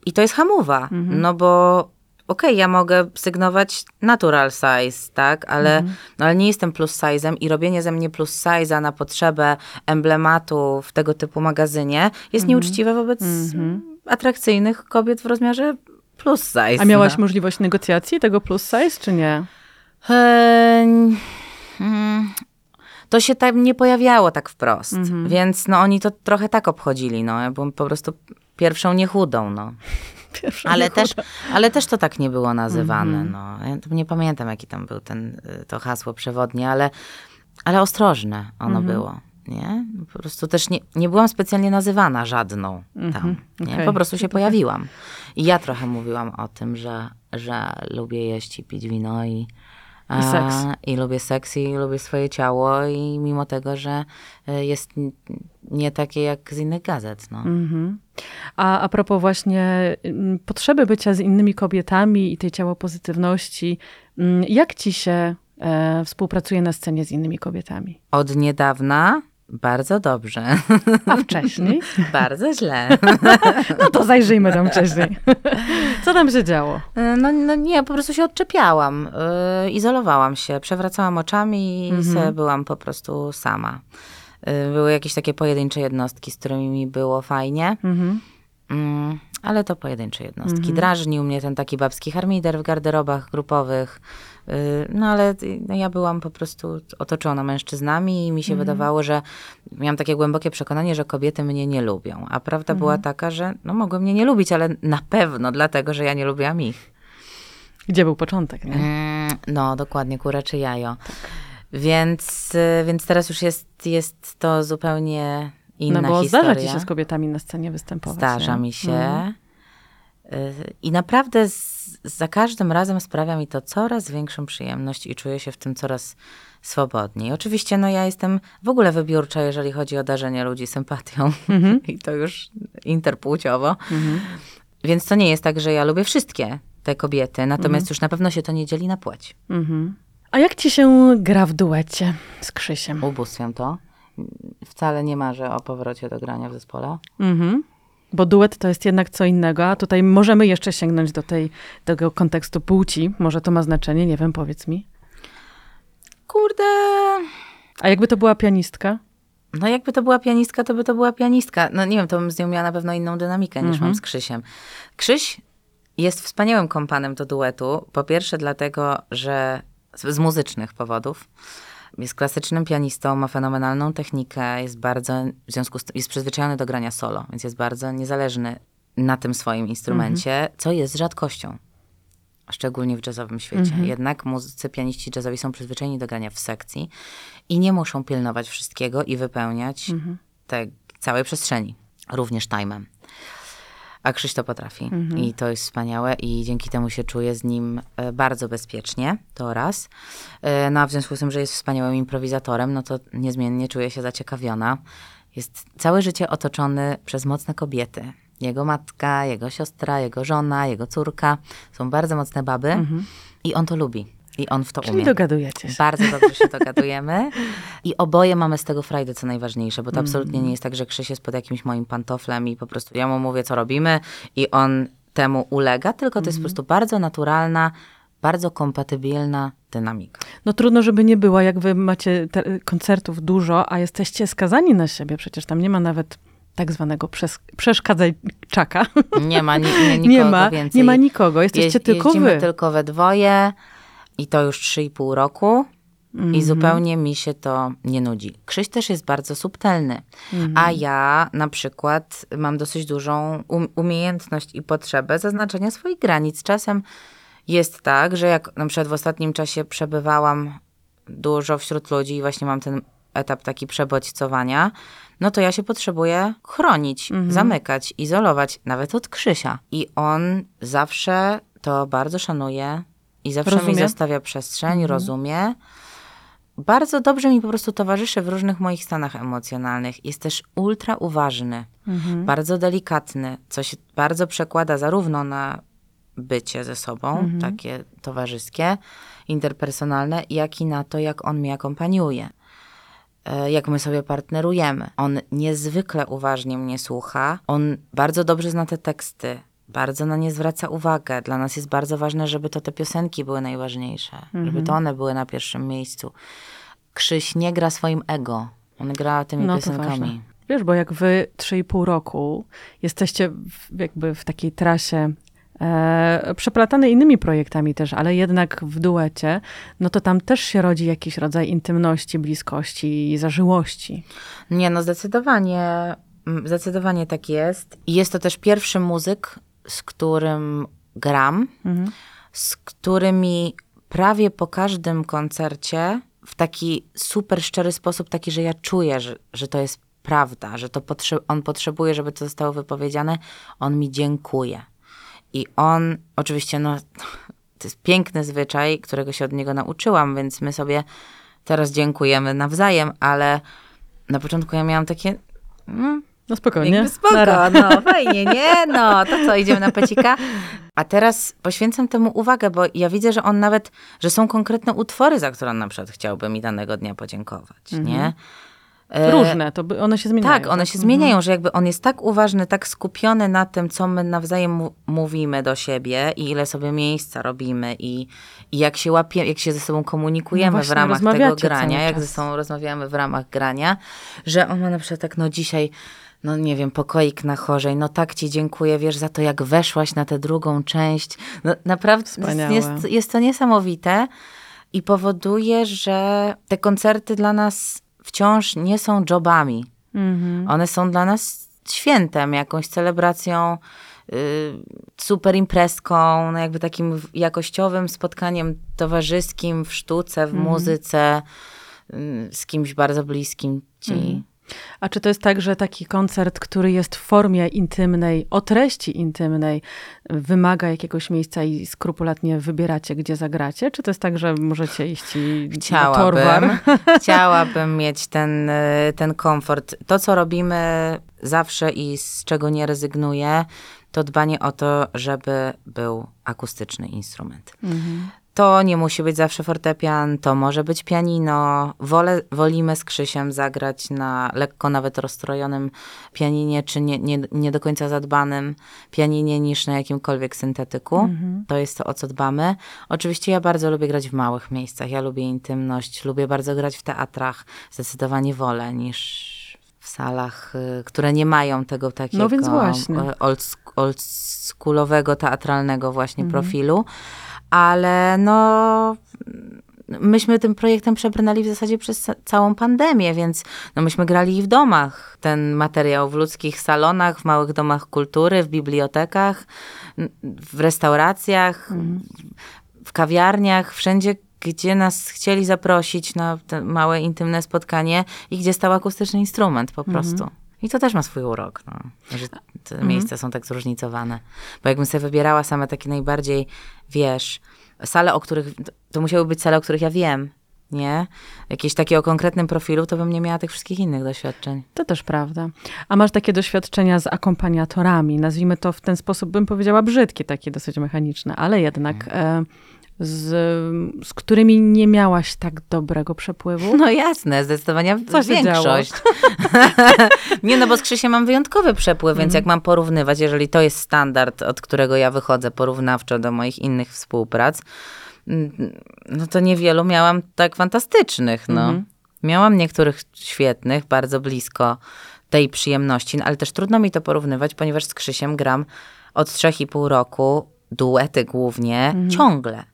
I to jest hamowa, no bo okej, ja mogę sygnować natural size, tak, ale, no, ale nie jestem plus size'em i robienie ze mnie plus size'a na potrzebę emblematu w tego typu magazynie jest nieuczciwe wobec atrakcyjnych kobiet w rozmiarze plus size. A miałaś no. możliwość negocjacji tego plus size, czy nie? Eee, mm, to się tam nie pojawiało tak wprost, więc no oni to trochę tak obchodzili, no, ja byłam po prostu pierwszą niechudą, no. [laughs] Pierwsza Ale też, ale też to tak nie było nazywane. No. Ja nie pamiętam, jaki tam był ten, y, to hasło przewodnie, ale, ale ostrożne ono było. Nie? Po prostu też nie, nie byłam specjalnie nazywana żadną tam. Nie? okej. Po prostu się pojawiłam. I ja trochę mówiłam o tym, że, że lubię jeść i pić wino i, I seks. I lubię seks i lubię swoje ciało i mimo tego, że y, jest nie takie jak z innych gazet. No. Mhm. A a propos właśnie mm, potrzeby bycia z innymi kobietami i tej ciało pozytywności, mm, jak ci się e, współpracuje na scenie z innymi kobietami? Od niedawna bardzo dobrze. A wcześniej? [laughs] Bardzo źle. No to zajrzyjmy tam wcześniej. Co tam się działo? No, no nie, po prostu się odczepiałam. Yy, izolowałam się, przewracałam oczami i sobie byłam po prostu sama. Yy, były jakieś takie pojedyncze jednostki, z którymi mi było fajnie. Mhm. Mm, ale to pojedyncze jednostki. Drażnił mnie ten taki babski harmider w garderobach grupowych. Yy, No ale y, no, ja byłam po prostu otoczona mężczyznami i mi się wydawało, że miałam takie głębokie przekonanie, że kobiety mnie nie lubią. A prawda była taka, że no, mogły mnie nie lubić, ale na pewno dlatego, że ja nie lubiłam ich. Gdzie był początek, nie? Mm, no, dokładnie, kura czy jajo. Więc, y, więc teraz już jest, jest to zupełnie inna No bo historia. zdarza ci się z kobietami na scenie występować. Zdarza nie? mi się. Mhm. Y, I naprawdę z, za każdym razem sprawia mi to coraz większą przyjemność i czuję się w tym coraz swobodniej. Oczywiście no ja jestem w ogóle wybiórcza, jeżeli chodzi o darzenie ludzi sympatią [laughs] i to już interpłciowo. Więc to nie jest tak, że ja lubię wszystkie te kobiety, natomiast już na pewno się to nie dzieli na płeć. Mhm. A jak ci się gra w duecie z Krzysiem? Ubóstwiam to. Wcale nie marzę o powrocie do grania w zespole. Mhm. Bo duet to jest jednak co innego, a tutaj możemy jeszcze sięgnąć do tej, tego kontekstu płci. Może to ma znaczenie, nie wiem, powiedz mi. Kurde, A jakby to była pianistka? No jakby to była pianistka, to by to była pianistka. No nie wiem, to bym z nią miała na pewno inną dynamikę niż mam z Krzysiem. Krzyś jest wspaniałym kompanem do duetu. Po pierwsze dlatego, że z, z muzycznych powodów. Jest klasycznym pianistą, ma fenomenalną technikę, jest bardzo, w związku z tym, jest przyzwyczajony do grania solo, więc jest bardzo niezależny na tym swoim instrumencie, co jest rzadkością. Szczególnie w jazzowym świecie. Jednak muzycy, pianiści jazzowi są przyzwyczajeni do grania w sekcji i nie muszą pilnować wszystkiego i wypełniać tej całej przestrzeni, również time'em. A Krzyś to potrafi i to jest wspaniałe i dzięki temu się czuję z nim e, bardzo bezpiecznie, to raz. E, No a w związku z tym, że jest wspaniałym improwizatorem, no to niezmiennie czuję się zaciekawiona. Jest całe życie otoczony przez mocne kobiety. Jego matka, jego siostra, jego żona, jego córka. Są bardzo mocne baby i on to lubi. I on w to Czyli umie. dogadujecie się. Bardzo dobrze się dogadujemy. I oboje mamy z tego frajdę, co najważniejsze, bo to absolutnie nie jest tak, że Krzyś jest pod jakimś moim pantoflem i po prostu ja mu mówię, co robimy i on temu ulega, tylko to jest po prostu bardzo naturalna, bardzo kompatybilna dynamika. No trudno, żeby nie było, jak wy macie koncertów dużo, a jesteście skazani na siebie. Przecież tam nie ma nawet tak zwanego przes- przeszkadzajczaka. Nie ma ni- nie, [laughs] nikogo nie ma, więcej. nie ma nikogo. Jesteście Jeź- tylko wy. tylko we dwoje i to już 3,5 roku. Mhm. I zupełnie mi się to nie nudzi. Krzyś też jest bardzo subtelny, Mhm. a ja na przykład mam dosyć dużą um- umiejętność i potrzebę zaznaczenia swoich granic. Czasem jest tak, że jak na przykład w ostatnim czasie przebywałam dużo wśród ludzi i właśnie mam ten etap taki przebodźcowania, no to ja się potrzebuję chronić, zamykać, izolować, nawet od Krzysia. I on zawsze to bardzo szanuje i zawsze Rozumie? mi zostawia przestrzeń, rozumie. Bardzo dobrze mi po prostu towarzyszy w różnych moich stanach emocjonalnych. Jest też ultra uważny, bardzo delikatny, co się bardzo przekłada zarówno na bycie ze sobą, takie towarzyskie, interpersonalne, jak i na to, jak on mnie akompaniuje e, jak my sobie partnerujemy. On niezwykle uważnie mnie słucha. On bardzo dobrze zna te teksty, bardzo na nie zwraca uwagę. Dla nas jest bardzo ważne, żeby to te piosenki były najważniejsze, żeby to one były na pierwszym miejscu. Krzyś nie gra swoim ego. On gra tymi No piosenkami. Wiesz, bo jak wy 3,5 roku jesteście w, jakby w takiej trasie e, przeplatane innymi projektami też, ale jednak w duecie, no to tam też się rodzi jakiś rodzaj intymności, bliskości i zażyłości. Nie, no zdecydowanie, mm, zdecydowanie tak jest. I jest to też pierwszy muzyk, z którym gram, Mhm. z którymi prawie po każdym koncercie w taki super szczery sposób, taki, że ja czuję, że, że to jest prawda, że to potrze- on potrzebuje, żeby to zostało wypowiedziane, on mi dziękuje. I on, oczywiście, no, to jest piękny zwyczaj, którego się od niego nauczyłam, więc my sobie teraz dziękujemy nawzajem, ale na początku ja miałam takie, mm, No spokojnie. jakby spoko, no fajnie, nie? No, to co, idziemy na pecika? A teraz poświęcam temu uwagę, bo ja widzę, że on nawet, że są konkretne utwory, za które on na przykład chciałby mi danego dnia podziękować, nie? E, Różne, to by, one się zmieniają. tak, one się zmieniają, że jakby on jest tak uważny, tak skupiony na tym, co my nawzajem mówimy do siebie i ile sobie miejsca robimy i, i jak się łapie, jak się ze sobą komunikujemy No w właśnie, ramach tego grania, jak ze sobą rozmawiamy w ramach grania, że on ma na przykład tak, no dzisiaj, no nie wiem, pokoik na chorzej, no tak ci dziękuję, wiesz, za to, jak weszłaś na tę drugą część. No naprawdę Wspaniałe. jest, jest to niesamowite i powoduje, że te koncerty dla nas wciąż nie są jobami. Mhm. One są dla nas świętem, jakąś celebracją, y, super imprezką, no jakby takim jakościowym spotkaniem towarzyskim w sztuce, w muzyce, y, z kimś bardzo bliskim ci. A czy to jest tak, że taki koncert, który jest w formie intymnej, o treści intymnej, wymaga jakiegoś miejsca i skrupulatnie wybieracie, gdzie zagracie? Czy to jest tak, że możecie iść i na Torwar? Chciałabym, [laughs] [laughs] chciałabym mieć ten, y, ten komfort. To, co robimy zawsze i z czego nie rezygnuję, to dbanie o to, żeby był akustyczny instrument. To nie musi być zawsze fortepian, to może być pianino. Wolę, wolimy z Krzysiem zagrać na lekko nawet rozstrojonym pianinie, czy nie, nie, nie do końca zadbanym pianinie, niż na jakimkolwiek syntetyku. To jest to, o co dbamy. Oczywiście ja bardzo lubię grać w małych miejscach. Ja lubię intymność, lubię bardzo grać w teatrach. Zdecydowanie wolę niż w salach, y, które nie mają tego takiego No y, old, teatralnego właśnie profilu. Ale no, myśmy tym projektem przebrnęli w zasadzie przez ca- całą pandemię, więc no myśmy grali i w domach. Ten materiał w ludzkich salonach, w małych domach kultury, w bibliotekach, w restauracjach, w kawiarniach, wszędzie, gdzie nas chcieli zaprosić na te małe, intymne spotkanie i gdzie stał akustyczny instrument po prostu. I to też ma swój urok, no, że te miejsca są tak zróżnicowane. Bo jakbym sobie wybierała same takie najbardziej, wiesz, sale, o których, to musiały być sale, o których ja wiem, nie? Jakieś takie o konkretnym profilu, to bym nie miała tych wszystkich innych doświadczeń. To też prawda. A masz takie doświadczenia z akompaniatorami, nazwijmy to w ten sposób, bym powiedziała, brzydkie, takie dosyć mechaniczne, ale jednak e, z, z którymi nie miałaś tak dobrego przepływu? No jasne, zdecydowanie Co większość. [laughs] nie, no bo z Krzysiem mam wyjątkowy przepływ, więc jak mam porównywać, jeżeli to jest standard, od którego ja wychodzę porównawczo do moich innych współprac, mm, no to niewielu miałam tak fantastycznych, no. Miałam niektórych świetnych, bardzo blisko tej przyjemności, no, ale też trudno mi to porównywać, ponieważ z Krzysiem gram od trzech i pół roku duety głównie, ciągle.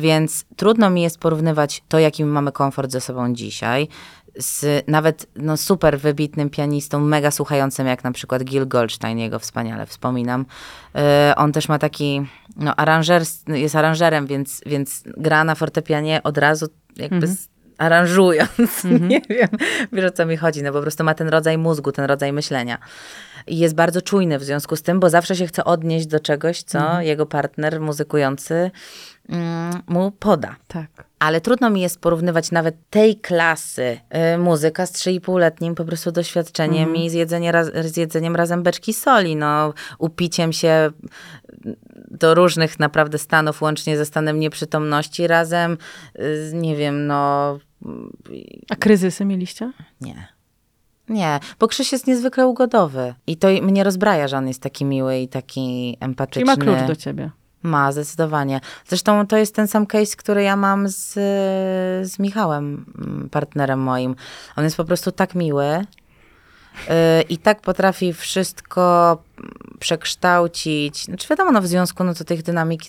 Więc trudno mi jest porównywać to, jaki mamy komfort ze sobą dzisiaj, z nawet no, super wybitnym pianistą, mega słuchającym, jak na przykład Gil Goldstein, jego wspaniale wspominam. E, on też ma taki, no, aranżer, jest aranżerem, więc, więc gra na fortepianie od razu jakby z, aranżując, [laughs] nie wiem, wiesz o co mi chodzi, no po prostu ma ten rodzaj mózgu, ten rodzaj myślenia. I jest bardzo czujny w związku z tym, bo zawsze się chce odnieść do czegoś, co jego partner muzykujący mm, mu poda. Tak. Ale trudno mi jest porównywać nawet tej klasy y, muzyka z 3,5-letnim po prostu doświadczeniem i zjedzenie raz, z jedzeniem razem beczki soli, no, upiciem się do różnych naprawdę stanów, łącznie ze stanem nieprzytomności razem, y, nie wiem, no, A kryzysy mieliście? nie. Nie, bo Krzyś jest niezwykle ugodowy i to mnie rozbraja, że on jest taki miły i taki empatyczny. ma klucz do ciebie. Ma, zdecydowanie. Zresztą to jest ten sam case, który ja mam z, z Michałem, mm, partnerem moim. On jest po prostu tak miły yy, i tak potrafi wszystko przekształcić. Znaczy wiadomo, no w związku, no to tych dynamik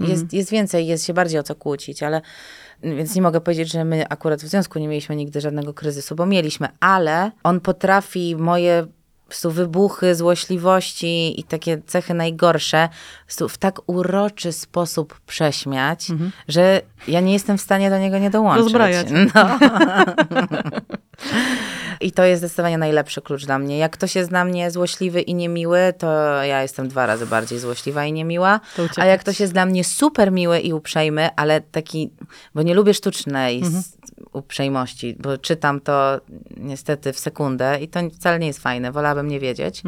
jest, jest więcej, jest się bardziej o co kłócić, ale więc nie mogę powiedzieć, że my akurat w związku nie mieliśmy nigdy żadnego kryzysu, bo mieliśmy, ale on potrafi moje prostu wybuchy, złośliwości i takie cechy najgorsze w tak uroczy sposób prześmiać, że ja nie jestem w stanie do niego nie dołączyć. Rozbrajać. No. [laughs] I to jest zdecydowanie najlepszy klucz dla mnie. Jak ktoś jest dla mnie złośliwy i niemiły, to ja jestem dwa razy bardziej złośliwa i niemiła. A jak ktoś jest dla mnie super miły i uprzejmy, ale taki, bo nie lubię sztucznej s- uprzejmości, bo czytam to niestety w sekundę i to wcale nie jest fajne, wolałabym nie wiedzieć.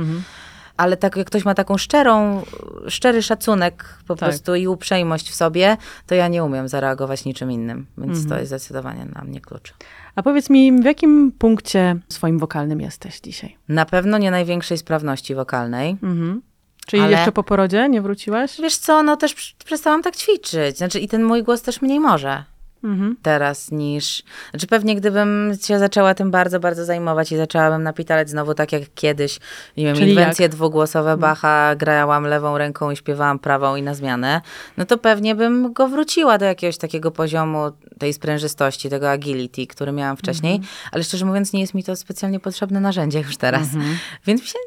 Ale tak, jak ktoś ma taką szczerą, szczery szacunek po Tak. prostu i uprzejmość w sobie, to ja nie umiem zareagować niczym innym. Więc to jest zdecydowanie dla mnie klucz. A powiedz mi, w jakim punkcie swoim wokalnym jesteś dzisiaj? Na pewno nie największej sprawności wokalnej. Mhm. Czyli Ale- jeszcze po porodzie nie wróciłaś? Wiesz co, no też pr- przestałam tak ćwiczyć. Znaczy i ten mój głos też mniej może Mhm. teraz niż... Znaczy pewnie gdybym się zaczęła tym bardzo, bardzo zajmować i zaczęłabym napitalać znowu tak jak kiedyś, nie wiem, Czyli inwencje jak? dwugłosowe Bacha, grałam lewą ręką i śpiewałam prawą i na zmianę, no to pewnie bym go wróciła do jakiegoś takiego poziomu tej sprężystości, tego agility, który miałam wcześniej, Mhm. ale szczerze mówiąc nie jest mi to specjalnie potrzebne narzędzie już teraz. Mhm. Więc mi się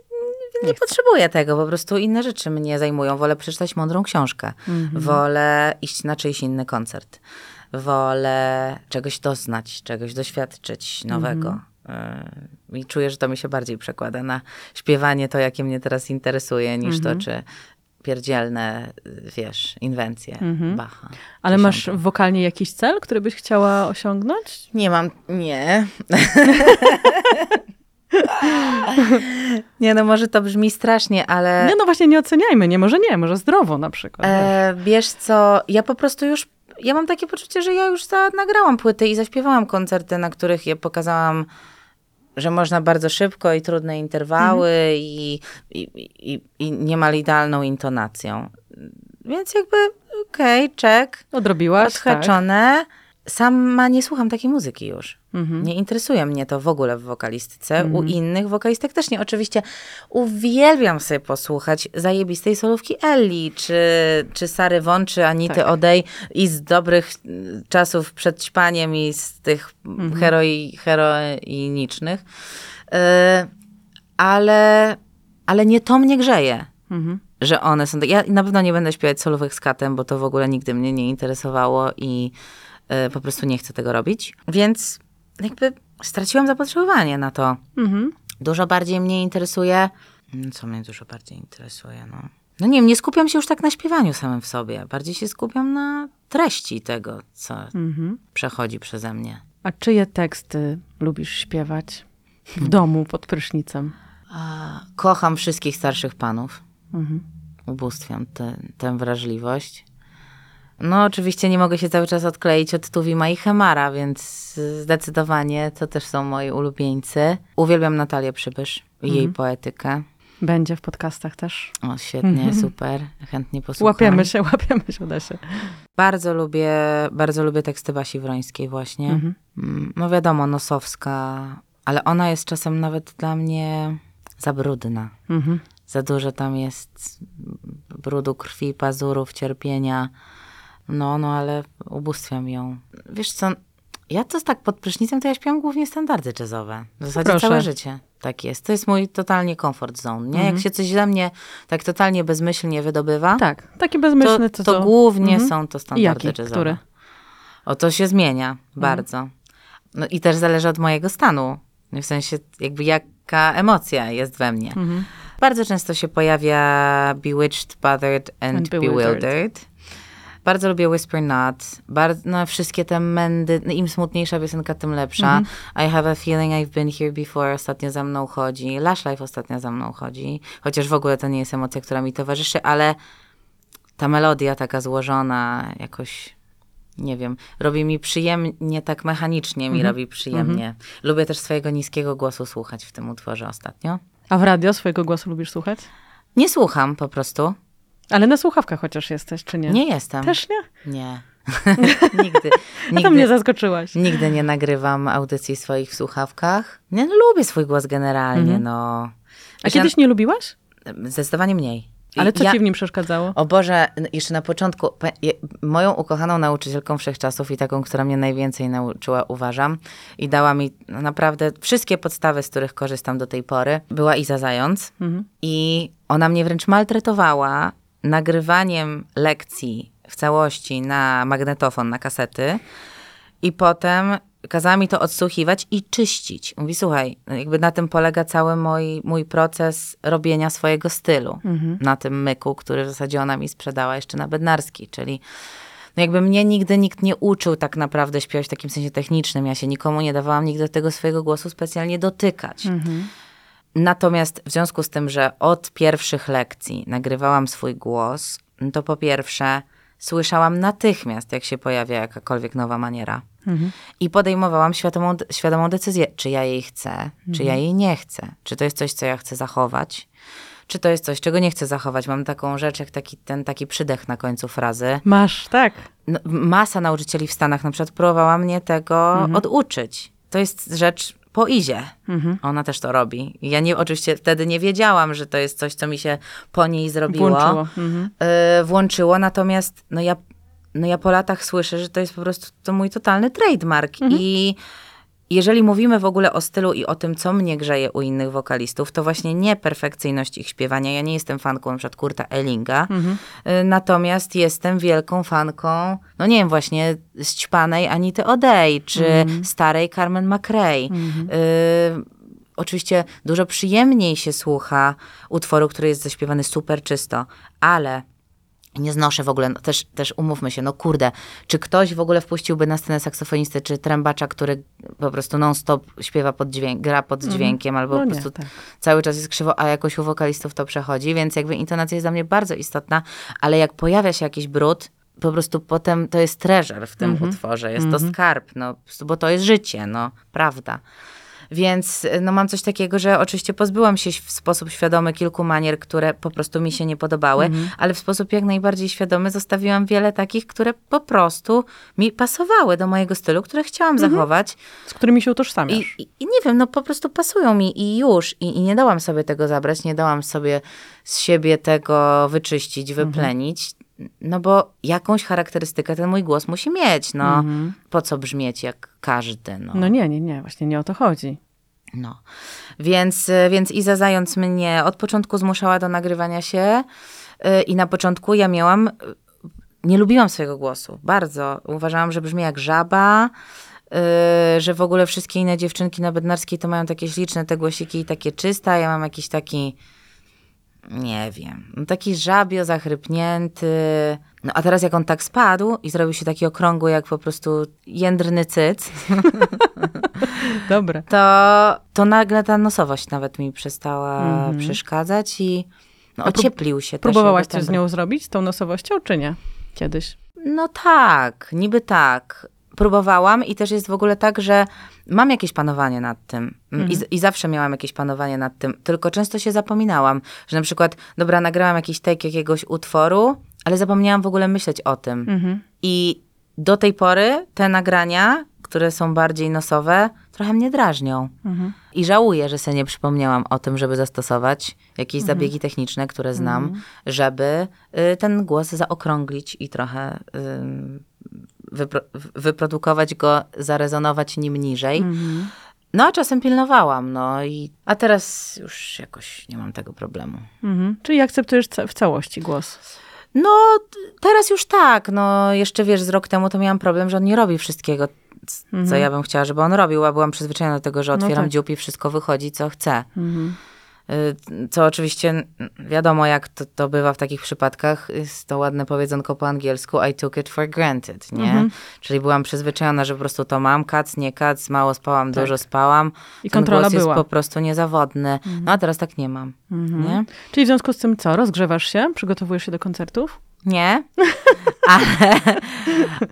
nie, nie potrzebuję tego, po prostu inne rzeczy mnie zajmują. Wolę przeczytać mądrą książkę, Mhm. wolę iść na czyjś inny koncert, wolę czegoś doznać, czegoś doświadczyć nowego. Y, I czuję, że to mi się bardziej przekłada na śpiewanie, to jakie mnie teraz interesuje, niż Mhm. to, czy pierdzielne, y, wiesz, inwencje Bacha. Ale masz wokalnie jakiś cel, który byś chciała osiągnąć? Nie mam, nie. [laughs] nie, no może to brzmi strasznie, ale... Nie, no właśnie nie oceniajmy, nie, może nie, może zdrowo na przykład. E, wiesz co, ja po prostu już, ja mam takie poczucie, że ja już za, nagrałam płyty i zaśpiewałam koncerty, na których je pokazałam, że można bardzo szybko i trudne interwały i, i, i, i niemal idealną intonacją. Więc jakby okej, check, Odrobiłaś, tak. odhaczone. Sama nie słucham takiej muzyki już. Mhm. Nie interesuje mnie to w ogóle w wokalistyce. U innych wokalistek też nie. Oczywiście uwielbiam sobie posłuchać zajebistej solówki Elli, czy, czy Sary Won, czy Anity Tak. Odej i z dobrych y, czasów przed śpaniem i z tych heroi, heroinicznych. Y, ale, ale nie to mnie grzeje Mhm. że one są. Ja na pewno nie będę śpiewać solówek z katem, bo to w ogóle nigdy mnie nie interesowało i y, po prostu nie chcę tego robić. Więc jakby straciłam zapotrzebowanie na to. Mhm. Dużo bardziej mnie interesuje. mm, Co mnie dużo bardziej interesuje, no. No nie wiem, nie skupiam się już tak na śpiewaniu samym w sobie. Bardziej się skupiam na treści tego, co Mhm. przechodzi przeze mnie. A czyje teksty lubisz śpiewać w domu pod prysznicem? Kocham wszystkich starszych panów. Mhm. ubóstwiam tę wrażliwość. No, oczywiście nie mogę się cały czas odkleić od Tuwima i Chemara, więc zdecydowanie to też są moi ulubieńcy. Uwielbiam Natalię Przybysz i jej poetykę. Będzie w podcastach też. O, świetnie, super. Chętnie posłucham. Łapiemy się, łapiemy się, uda się. Bardzo lubię, bardzo lubię teksty Basi Wrońskiej właśnie. Mhm. Mm, No wiadomo, Nosowska, ale ona jest czasem nawet dla mnie za brudna. Mhm. Za dużo tam jest brudu krwi, pazurów, cierpienia. No, no, ale ubóstwiam ją. Wiesz co, ja to tak pod prysznicem to ja śpiewam głównie standardy jazzowe. W zasadzie Proszę. całe życie tak jest. To jest mój totalnie comfort zone, nie? Jak się coś ze mnie tak totalnie bezmyślnie wydobywa, Tak, taki to, bezmyślny, to, to, co? głównie Mhm. są to standardy jazzowe. Który? O, to się zmienia bardzo. No i też zależy od mojego stanu. W sensie jakby jaka emocja jest we mnie. Mhm. Bardzo często się pojawia Bewitched, Bothered and, And bewildered. Bewildered. Bardzo lubię Whisper Not. Bardzo, no, wszystkie te mendy, no, im smutniejsza piosenka, tym lepsza. Mhm. I have a feeling I've been here before ostatnio za mną chodzi. Lash Life ostatnio za mną chodzi. Chociaż w ogóle to nie jest emocja, która mi towarzyszy, ale ta melodia taka złożona jakoś, nie wiem, robi mi przyjemnie, tak mechanicznie mi Mhm. robi przyjemnie. Lubię też swojego niskiego głosu słuchać w tym utworze ostatnio. A w radio swojego głosu lubisz słuchać? Nie słucham po prostu. Ale na słuchawkach chociaż jesteś, czy nie? Nie jestem. Też nie? Nie. [laughs] nigdy. A to mnie nigdy, zaskoczyłaś. nigdy nie nagrywam audycji swoich w słuchawkach. Nie, no, lubię swój głos generalnie, Mhm. no. A kiedyś nie lubiłaś? Zdecydowanie mniej. Ale co ja, ci w nim przeszkadzało? O Boże, jeszcze na początku, moją ukochaną nauczycielką wszechczasów i taką, która mnie najwięcej nauczyła, uważam, i dała mi naprawdę wszystkie podstawy, z których korzystam do tej pory, była Iza Zając. Mhm. I ona mnie wręcz maltretowała nagrywaniem lekcji w całości na magnetofon, na kasety. I potem kazała mi to odsłuchiwać i czyścić. Mówi, słuchaj, no jakby na tym polega cały mój, mój proces robienia swojego stylu. Na tym myku, który w zasadzie ona mi sprzedała jeszcze na Bednarski, czyli no jakby mnie nigdy nikt nie uczył tak naprawdę śpiewać w takim sensie technicznym. Ja się nikomu nie dawałam nigdy tego swojego głosu specjalnie dotykać. Natomiast w związku z tym, że od pierwszych lekcji nagrywałam swój głos, to po pierwsze słyszałam natychmiast, jak się pojawia jakakolwiek nowa maniera. I podejmowałam świadomą, świadomą decyzję, czy ja jej chcę, czy ja jej nie chcę, czy to jest coś, co ja chcę zachować, czy to jest coś, czego nie chcę zachować. Mam taką rzecz, jak taki, ten taki przydech na końcu frazy. Masz, tak. No, masa nauczycieli w Stanach na przykład próbowała mnie tego oduczyć. To jest rzecz po Izie. Ona też to robi. Ja nie, oczywiście wtedy nie wiedziałam, że to jest coś, co mi się po niej zrobiło. Włączyło. Mhm. Y, włączyło, natomiast no ja, no ja po latach słyszę, że to jest po prostu to mój totalny trademark. I jeżeli mówimy w ogóle o stylu i o tym, co mnie grzeje u innych wokalistów, to właśnie nie perfekcyjność ich śpiewania. Ja nie jestem fanką przykład Kurta Ellinga, y, natomiast jestem wielką fanką, no nie wiem, właśnie ścipanej Anity O'Day, czy starej Carmen McRae. Y, oczywiście dużo przyjemniej się słucha utworu, który jest zaśpiewany super czysto, ale nie znoszę w ogóle, no też, też umówmy się, no kurde, czy ktoś w ogóle wpuściłby na scenę saksofonisty czy trębacza, który po prostu non-stop śpiewa pod dźwięk, gra pod dźwiękiem, albo No po nie, prostu tak. cały czas jest krzywo, a jakoś u wokalistów to przechodzi, więc jakby intonacja jest dla mnie bardzo istotna, ale jak pojawia się jakiś brud, po prostu potem to jest treasure w tym utworze, jest to skarb, no, bo to jest życie, no, prawda. Więc no, mam coś takiego, że oczywiście pozbyłam się w sposób świadomy kilku manier, które po prostu mi się nie podobały, ale w sposób jak najbardziej świadomy zostawiłam wiele takich, które po prostu mi pasowały do mojego stylu, które chciałam zachować. Z którymi się utożsamiasz. i, I nie wiem, no po prostu pasują mi i już. I, I nie dałam sobie tego zabrać, nie dałam sobie z siebie tego wyczyścić, wyplenić. No bo jakąś charakterystykę ten mój głos musi mieć. No po co brzmieć jak każdy? No. No nie, nie, nie, właśnie nie o to chodzi. No. Więc, y, więc Iza Zając mnie od początku zmuszała do nagrywania się y, i na początku ja miałam, y, nie lubiłam swojego głosu, bardzo. Uważałam, że brzmi jak żaba, y, że w ogóle wszystkie inne dziewczynki na Bednarskiej to mają takie śliczne te głosiki i takie czyste, ja mam jakiś taki, nie wiem, no taki żabio, zachrypnięty. No a teraz jak on tak spadł i zrobił się taki okrągły jak po prostu jędrny cyc, [laughs] Dobre. to, to nagle ta nosowość nawet mi przestała przeszkadzać i no, ocieplił się. Próbowałaś coś z tembr. nią zrobić, z tą nosowością, czy nie? Kiedyś. No tak, niby tak. Próbowałam i też jest w ogóle tak, że mam jakieś panowanie nad tym. I, z- I zawsze miałam jakieś panowanie nad tym, tylko często się zapominałam, że na przykład, dobra, nagrałam jakiś take jakiegoś utworu, ale zapomniałam w ogóle myśleć o tym. Mhm. I do tej pory te nagrania, które są bardziej nosowe, trochę mnie drażnią. Mhm. I żałuję, że sobie nie przypomniałam o tym, żeby zastosować jakieś Mhm. zabiegi techniczne, które znam, żeby y, ten głos zaokrąglić i trochę y, wypro- wyprodukować go, zarezonować nim niżej. Mhm. No a czasem pilnowałam, no i a teraz już jakoś nie mam tego problemu. Mhm. Czyli akceptujesz ca- w całości głos. No, teraz już tak. No, jeszcze wiesz, z rok temu to miałam problem, że on nie robi wszystkiego c- co ja bym chciała, żeby on robił, a byłam przyzwyczajona do tego, że Mhm. No otwieram tak. dziób i wszystko wychodzi, co chcę. Mhm. Y, Co oczywiście wiadomo, jak to, to bywa w takich przypadkach, jest to ładne powiedzonko po angielsku, I took it for granted, nie? Mhm. Czyli byłam przyzwyczajona, że po prostu to mam, kac, nie kac, mało spałam, Tak. dużo spałam. I Ten kontrola głos była. jest po prostu niezawodny. No a teraz tak nie mam, Mhm. nie? Czyli w związku z tym co? Rozgrzewasz się? Przygotowujesz się do koncertów? Nie, [laughs] ale,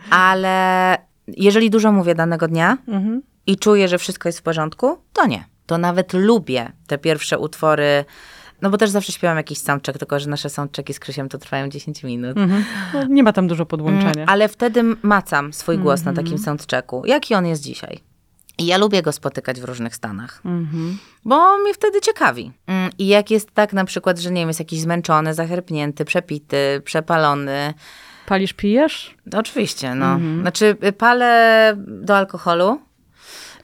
ale jeżeli dużo mówię danego dnia Mhm. i czuję, że wszystko jest w porządku, to nie. To nawet lubię te pierwsze utwory, no bo też zawsze śpiewam jakiś soundcheck, tylko że nasze soundchecki z Krysiem to trwają 10 minut. Mhm. No, nie ma tam dużo podłączenia. Mm, ale wtedy macam swój głos na takim soundchecku. Jaki on jest dzisiaj? I ja lubię go spotykać w różnych stanach, Mhm. bo mnie wtedy ciekawi. Mm, I jak jest tak na przykład, że nie wiem, jest jakiś zmęczony, zachrypnięty, przepity, przepalony, Palisz, pijesz? to oczywiście, no. Znaczy y, palę do alkoholu.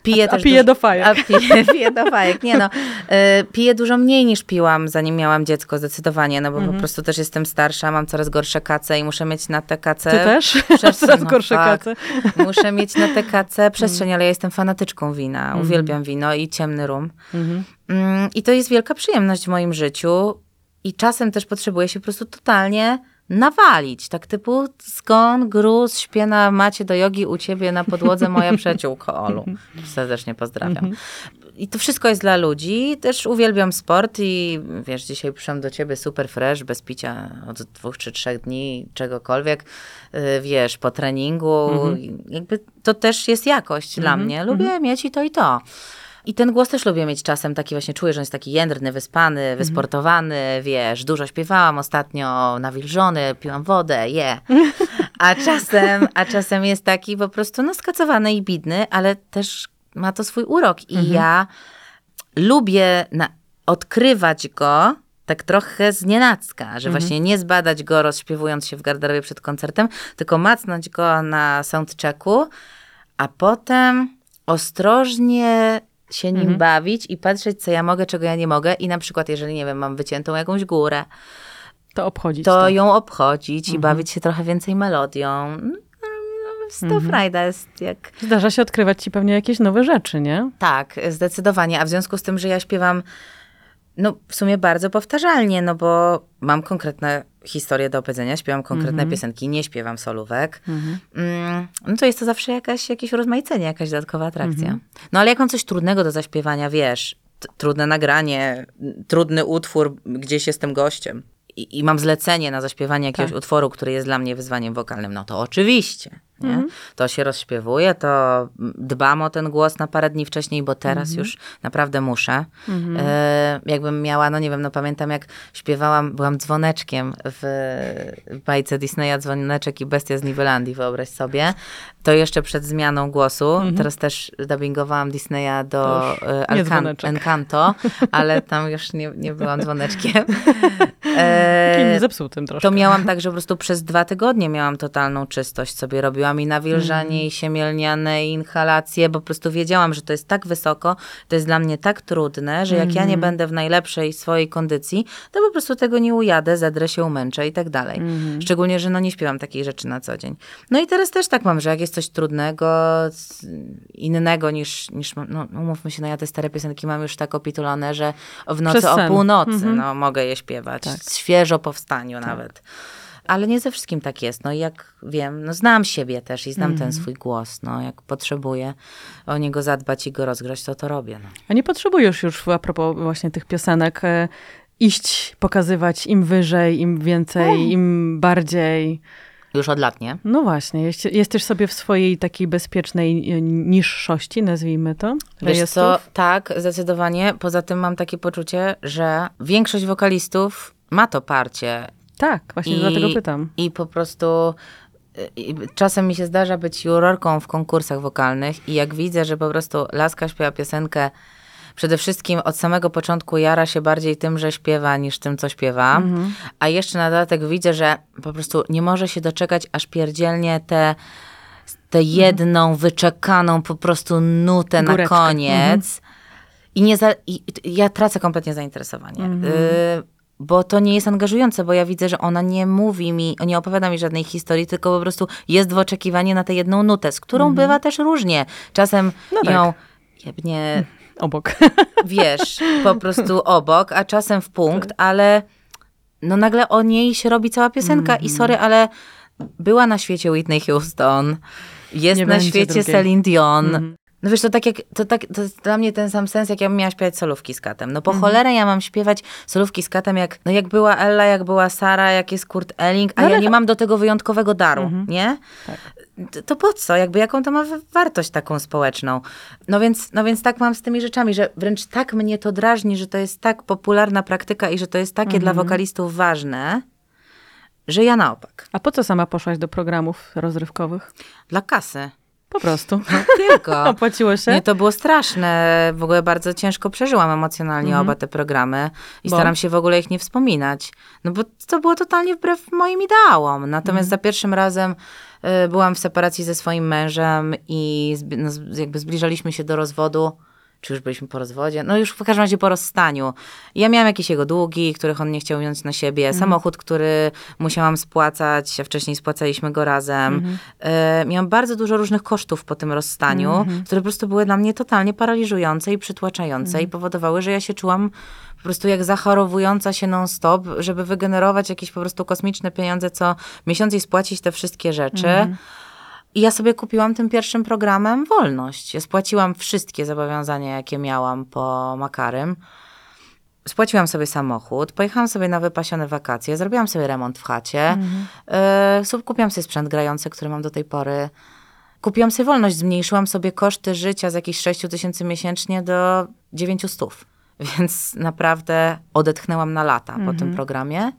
Piję A- a dużo- do fajek. A piję, [laughs] piję do fajek. Nie no, y, piję dużo mniej niż piłam, zanim miałam dziecko, zdecydowanie, no bo Mhm. po prostu też jestem starsza, mam coraz gorsze kace i muszę mieć na te kace... Ty też? [laughs] Coraz no gorsze tak. kace. [laughs] Muszę mieć na te kace przestrzeń, ale ja jestem fanatyczką wina. Uwielbiam wino i ciemny rum. Mhm. Mm, I to jest wielka przyjemność w moim życiu. I czasem też potrzebuję się po prostu totalnie nawalić. Tak typu zgon, gruz, śpię na macie do jogi u ciebie na podłodze moja [laughs] przyjaciółko Olu. Serdecznie pozdrawiam. I to wszystko jest dla ludzi. Też uwielbiam sport i wiesz, dzisiaj przyszłam do ciebie super fresh, bez picia od dwóch czy trzech dni, czegokolwiek. Yy, Wiesz, po treningu. Jakby to też jest jakość dla mnie. Lubię mieć i to i to. I ten głos też lubię mieć czasem taki właśnie, czuję, że on jest taki jędrny, wyspany, wysportowany, wiesz, dużo śpiewałam ostatnio, nawilżony, piłam wodę, je. A [laughs] czasem, a czasem jest taki po prostu no skacowany i bidny, ale też ma to swój urok. I ja lubię na, odkrywać go tak trochę z nienacka, że właśnie nie zbadać go rozśpiewując się w garderobie przed koncertem, tylko macnąć go na soundchecku, a potem ostrożnie się nim bawić i patrzeć, co ja mogę, czego ja nie mogę. I na przykład, jeżeli, nie wiem, mam wyciętą jakąś górę, To obchodzić to to. ją obchodzić i bawić się trochę więcej melodią. To frajda jest jak... Zdarza się odkrywać ci pewnie jakieś nowe rzeczy, nie? Tak, zdecydowanie. A w związku z tym, że ja śpiewam, no w sumie bardzo powtarzalnie, no bo mam konkretne historie do opowiedzenia, śpiewam konkretne piosenki, nie śpiewam solówek, mm, no to jest to zawsze jakaś, jakieś urozmaicenie, jakaś dodatkowa atrakcja. No ale jak mam coś trudnego do zaśpiewania, wiesz, trudne nagranie, trudny utwór, gdzieś jestem gościem i, i mam zlecenie na zaśpiewanie jakiegoś Tak. utworu, który jest dla mnie wyzwaniem wokalnym, no to oczywiście. Nie? To się rozśpiewuje, to dbam o ten głos na parę dni wcześniej, bo teraz już naprawdę muszę. E, jakbym miała, no nie wiem, no pamiętam jak śpiewałam, byłam dzwoneczkiem w, w bajce Disneya Dzwoneczek i Bestia z Niwelandii, wyobraź sobie. To jeszcze przed zmianą głosu. Teraz też dubbingowałam Disneya do e, Alcan- dzwoneczek. Encanto, [laughs] ale tam już nie, nie byłam dzwoneczkiem. [laughs] E, zepsutym troszkę. to miałam tak, że po prostu przez dwa tygodnie miałam totalną czystość sobie robiłam i nawilżanie, i siemielniane, i inhalacje, bo po prostu wiedziałam, że to jest tak wysoko, to jest dla mnie tak trudne, że jak ja nie będę w najlepszej swojej kondycji, to po prostu tego nie ujadę, zedrę się, umęczę i tak dalej. Szczególnie, że no nie śpiewam takich rzeczy na co dzień. No i teraz też tak mam, że jak jest coś trudnego, innego niż, niż no umówmy się, no ja te stare piosenki mam już tak opitulone, że w nocy Przez o sen. północy, no mogę je śpiewać. Tak. Świeżo po wstaniu nawet. Ale nie ze wszystkim tak jest. No i jak wiem, no znam siebie też i znam Mhm. ten swój głos. No jak potrzebuję o niego zadbać i go rozgrać, to to robię. No. A nie potrzebujesz już, a propos właśnie tych piosenek, e, iść, pokazywać im wyżej, im więcej, im bardziej. Już od lat, nie? No właśnie, jest, jesteś sobie w swojej takiej bezpiecznej e, niższości, nazwijmy to, Wiesz rejestrów. co, tak, zdecydowanie. Poza tym mam takie poczucie, że większość wokalistów ma to parcie Tak, właśnie I- dlatego pytam. I po prostu y, y, czasem mi się zdarza być jurorką w konkursach wokalnych i jak widzę, że po prostu laska śpiewa piosenkę, przede wszystkim od samego początku jara się bardziej tym, że śpiewa, niż tym, co śpiewa. Mhm. A jeszcze na dodatek widzę, że po prostu nie może się doczekać, aż pierdzielnie te tę jedną wyczekaną po prostu nutę Mhm. Góreczkę. na koniec. I, nie za, I ja tracę kompletnie zainteresowanie. Mhm. Y, bo to nie jest angażujące, bo ja widzę, że ona nie mówi mi, nie opowiada mi żadnej historii, tylko po prostu jest w oczekiwaniu na tę jedną nutę, z którą bywa też różnie. Czasem No tak. ją jebnie, Obok. [laughs] wiesz, po prostu obok, a czasem w punkt, Tak. ale no nagle o niej się robi cała piosenka Mhm. i sorry, ale była na świecie Whitney Houston, jest Nie na świecie drugiej. Celine Dion. Mhm. No wiesz, to tak jak, to, tak, to dla mnie ten sam sens, jak ja bym miała śpiewać solówki z katem. No po Mhm. cholerę ja mam śpiewać solówki z katem, jak, no jak była Ella, jak była Sara, jak jest Kurt Elling, a No ja ale- nie mam do tego wyjątkowego daru, nie? Tak. To, po co? Jakby jaką to ma wa- wartość taką społeczną? No więc, no więc tak mam z tymi rzeczami, że wręcz tak mnie to drażni, że to jest tak popularna praktyka i że to jest takie Mhm. dla wokalistów ważne, że ja na opak. A po co sama poszłaś do programów rozrywkowych? Dla kasy. Po prostu. Tylko. [laughs] Opłaciło się? Nie, to było straszne. W ogóle bardzo ciężko przeżyłam emocjonalnie oba te programy i Bo? staram się w ogóle ich nie wspominać. No bo to było totalnie wbrew moim ideałom. Natomiast za pierwszym razem y, byłam w separacji ze swoim mężem i no, jakby zbliżaliśmy się do rozwodu. Czy już byliśmy po rozwodzie? No już w każdym razie po rozstaniu. Ja miałam jakieś jego długi, których on nie chciał wziąć na siebie. Samochód, który musiałam spłacać, a wcześniej spłacaliśmy go razem. E, miałam bardzo dużo różnych kosztów po tym rozstaniu, które po prostu były dla mnie totalnie paraliżujące i przytłaczające i powodowały, że ja się czułam po prostu jak zachorowująca się non-stop, żeby wygenerować jakieś po prostu kosmiczne pieniądze co miesiąc i spłacić te wszystkie rzeczy. I ja sobie kupiłam tym pierwszym programem wolność. Ja spłaciłam wszystkie zobowiązania, jakie miałam po Makarym. Spłaciłam sobie samochód, pojechałam sobie na wypasione wakacje, zrobiłam sobie remont w chacie, yy, kupiłam sobie sprzęt grający, który mam do tej pory. Kupiłam sobie wolność, zmniejszyłam sobie koszty życia z jakichś 6 tysięcy miesięcznie do 900. Więc naprawdę odetchnęłam na lata po tym programie.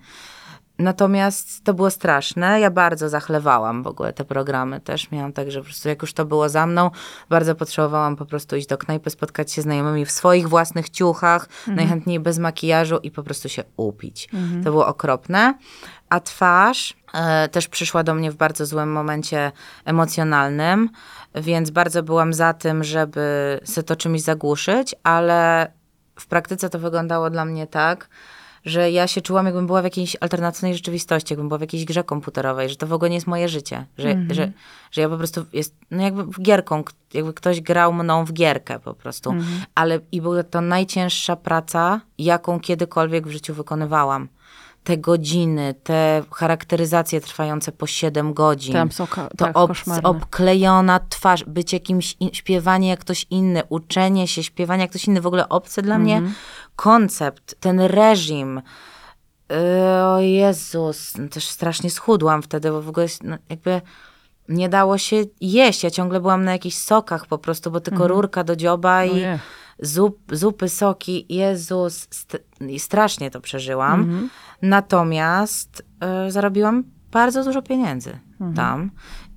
Natomiast to było straszne. Ja bardzo zachlewałam w ogóle te programy też. Miałam tak, że po prostu jak już to było za mną, bardzo potrzebowałam po prostu iść do knajpy, spotkać się z znajomymi w swoich własnych ciuchach, najchętniej bez makijażu i po prostu się upić. To było okropne. A twarz e, też przyszła do mnie w bardzo złym momencie emocjonalnym, więc bardzo byłam za tym, żeby sobie to czymś zagłuszyć, ale w praktyce to wyglądało dla mnie tak, że ja się czułam, jakbym była w jakiejś alternatywnej rzeczywistości, jakbym była w jakiejś grze komputerowej, że to w ogóle nie jest moje życie, że, że, że ja po prostu jest, no jakby w gierką, jakby ktoś grał mną w gierkę po prostu, ale i była to najcięższa praca, jaką kiedykolwiek w życiu wykonywałam. Te godziny, te charakteryzacje trwające po 7 godzin. Tam są to tak, ob, obklejona twarz, być jakimś, in, śpiewanie jak ktoś inny, uczenie się, śpiewanie jak ktoś inny, w ogóle obcy dla mnie koncept, ten reżim. Yy, O Jezus, no też strasznie schudłam wtedy, bo w ogóle no, jakby nie dało się jeść. Ja ciągle byłam na jakichś sokach po prostu, bo tylko rurka do dzioba i zup, zupy, soki. Jezus, st- i strasznie to przeżyłam. Natomiast y, zarobiłam bardzo dużo pieniędzy tam.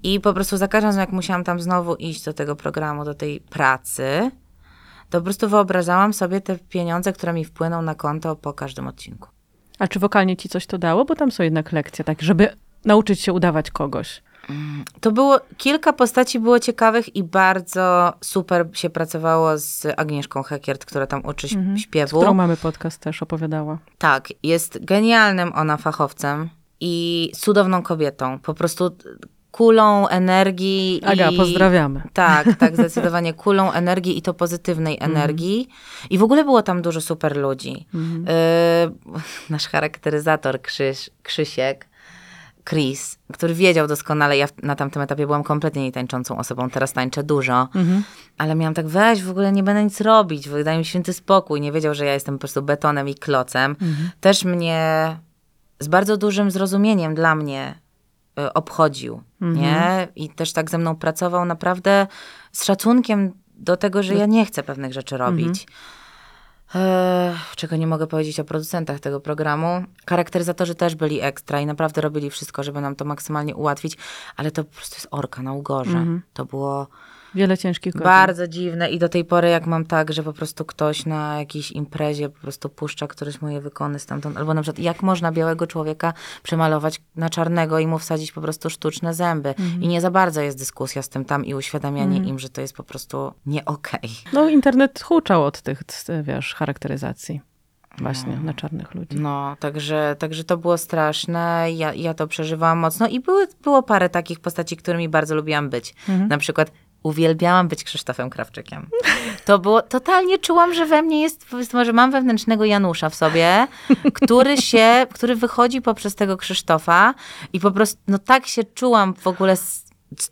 I po prostu za każdym razem, jak musiałam tam znowu iść do tego programu, do tej pracy, to po prostu wyobrażałam sobie te pieniądze, które mi wpłyną na konto po każdym odcinku. A czy wokalnie ci coś to dało? Bo tam są jednak lekcje, tak, żeby nauczyć się udawać kogoś. To było, kilka postaci było ciekawych i bardzo super się pracowało z Agnieszką Hekiert, która tam uczy Z śpiewu. którą mamy podcast też opowiadała. Tak, jest genialnym ona fachowcem i cudowną kobietą. Po prostu kulą energii. Aga, i... pozdrawiamy. Tak, [laughs] tak, zdecydowanie kulą energii i to pozytywnej energii. I w ogóle było tam dużo super ludzi. Y, [laughs] nasz charakteryzator Krzyś, Krzysiek, Chris, który wiedział doskonale, ja na tamtym etapie byłam kompletnie nietańczącą osobą, teraz tańczę dużo, ale miałam tak, weź, w ogóle nie będę nic robić, daj mi święty spokój. Nie wiedział, że ja jestem po prostu betonem i klocem. Też mnie z bardzo dużym zrozumieniem dla mnie y, obchodził, nie? I też tak ze mną pracował naprawdę z szacunkiem do tego, że ja nie chcę pewnych rzeczy robić. Eee, czego nie mogę powiedzieć o producentach tego programu. Charakteryzatorzy też byli ekstra i naprawdę robili wszystko, żeby nam to maksymalnie ułatwić, ale to po prostu jest orka na ugorze. To było Wiele ciężkich godzin. bardzo dziwne i do tej pory jak mam tak, że po prostu ktoś na jakiejś imprezie po prostu puszcza któreś moje wykony stamtąd, albo na przykład jak można białego człowieka przemalować na czarnego i mu wsadzić po prostu sztuczne zęby. I nie za bardzo jest dyskusja z tym tam i uświadamianie im, że to jest po prostu nie okej. No internet huczał od tych, wiesz, charakteryzacji. właśnie na czarnych ludzi. No, także, także to było straszne. Ja, ja to przeżywałam mocno i były, było parę takich postaci, którymi bardzo lubiłam być. Na przykład uwielbiałam być Krzysztofem Krawczykiem. To było, totalnie czułam, że we mnie jest, że mam wewnętrznego Janusza w sobie, który się, który wychodzi poprzez tego Krzysztofa i po prostu, no tak się czułam w ogóle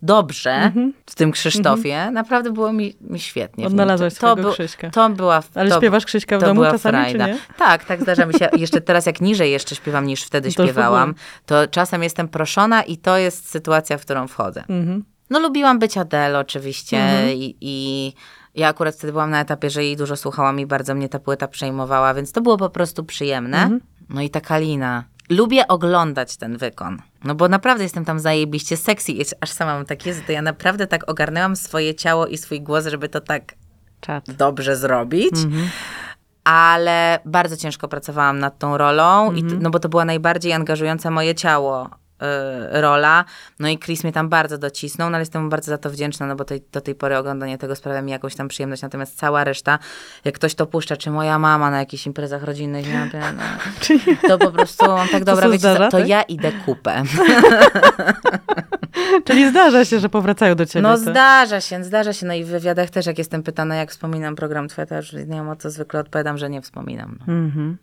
dobrze w tym Krzysztofie. Naprawdę było mi, mi świetnie. Odnalazłaś to, swojego był- Krzyśka. To była... Ale to, śpiewasz Krzyśka w to domu czasami, frajda. czy nie? Tak, tak, zdarza mi się. Jeszcze teraz, jak niżej jeszcze śpiewam niż wtedy To śpiewałam, to czasem jestem proszona i to jest sytuacja, w którą wchodzę. Mhm. No lubiłam być Adele oczywiście Mhm. i, i ja akurat wtedy byłam na etapie, że jej dużo słuchałam i bardzo mnie ta płyta przejmowała, więc to było po prostu przyjemne. Mhm. No i ta Kalina. Lubię oglądać ten wykon, no bo naprawdę jestem tam zajebiście sexy i aż sama mam takie, że to ja naprawdę tak ogarnęłam swoje ciało i swój głos, żeby to tak Czad. dobrze zrobić. Mhm. Ale bardzo ciężko pracowałam nad tą rolą, i Mhm. no bo to była najbardziej angażująca moje ciało rola. No i Chris mnie tam bardzo docisnął, no ale jestem mu bardzo za to wdzięczna, no bo tej, do tej pory oglądanie tego sprawia mi jakąś tam przyjemność. Natomiast cała reszta, jak ktoś to puszcza, czy moja mama na jakichś imprezach rodzinnych, ja mówię, no, to po prostu on tak dobra, się wiecie, zdarza, to tak? ja idę kupę. [laughs] Czyli zdarza się, że powracają do ciebie. No te- zdarza się, zdarza się. No i w wywiadach też, jak jestem pytana, jak wspominam program Twoje, to już nie wiem, o co zwykle odpowiadam, że nie wspominam. No. Mhm.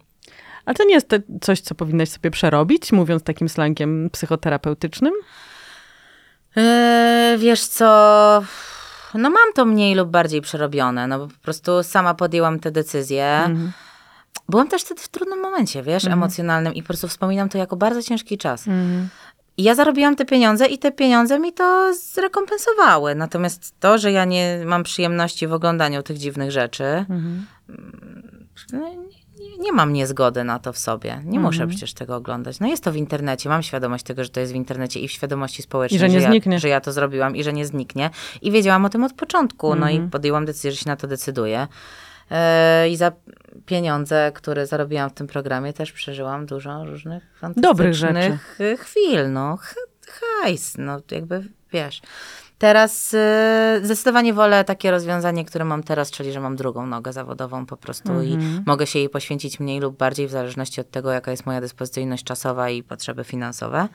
A to nie jest te, coś, co powinnaś sobie przerobić, mówiąc takim slangiem psychoterapeutycznym? Eee, wiesz co, no mam to mniej lub bardziej przerobione, no bo po prostu sama podjęłam tę decyzję. Mhm. Byłam też wtedy w trudnym momencie, wiesz, emocjonalnym i po prostu wspominam to jako bardzo ciężki czas. Mhm. I ja zarobiłam te pieniądze i te pieniądze mi to zrekompensowały. Natomiast to, że ja nie mam przyjemności w oglądaniu tych dziwnych rzeczy, Mhm. no, nie, mam niezgody na to w sobie. Nie muszę Mhm. przecież tego oglądać. No jest to w internecie, mam świadomość tego, że to jest w internecie i w świadomości społecznej, I że nie ja, zniknie. że ja to zrobiłam i że nie zniknie. I wiedziałam o tym od początku. No Mhm. i podjęłam decyzję, że się na to decyduję. E, I za pieniądze, które zarobiłam w tym programie, też przeżyłam dużo różnych Dobrych fantastycznych chwil. No, hajs, no jakby wiesz. Teraz e, zdecydowanie wolę takie rozwiązanie, które mam teraz, czyli że mam drugą nogę zawodową po prostu i mogę się jej poświęcić mniej lub bardziej w zależności od tego, jaka jest moja dyspozycyjność czasowa i potrzeby finansowe.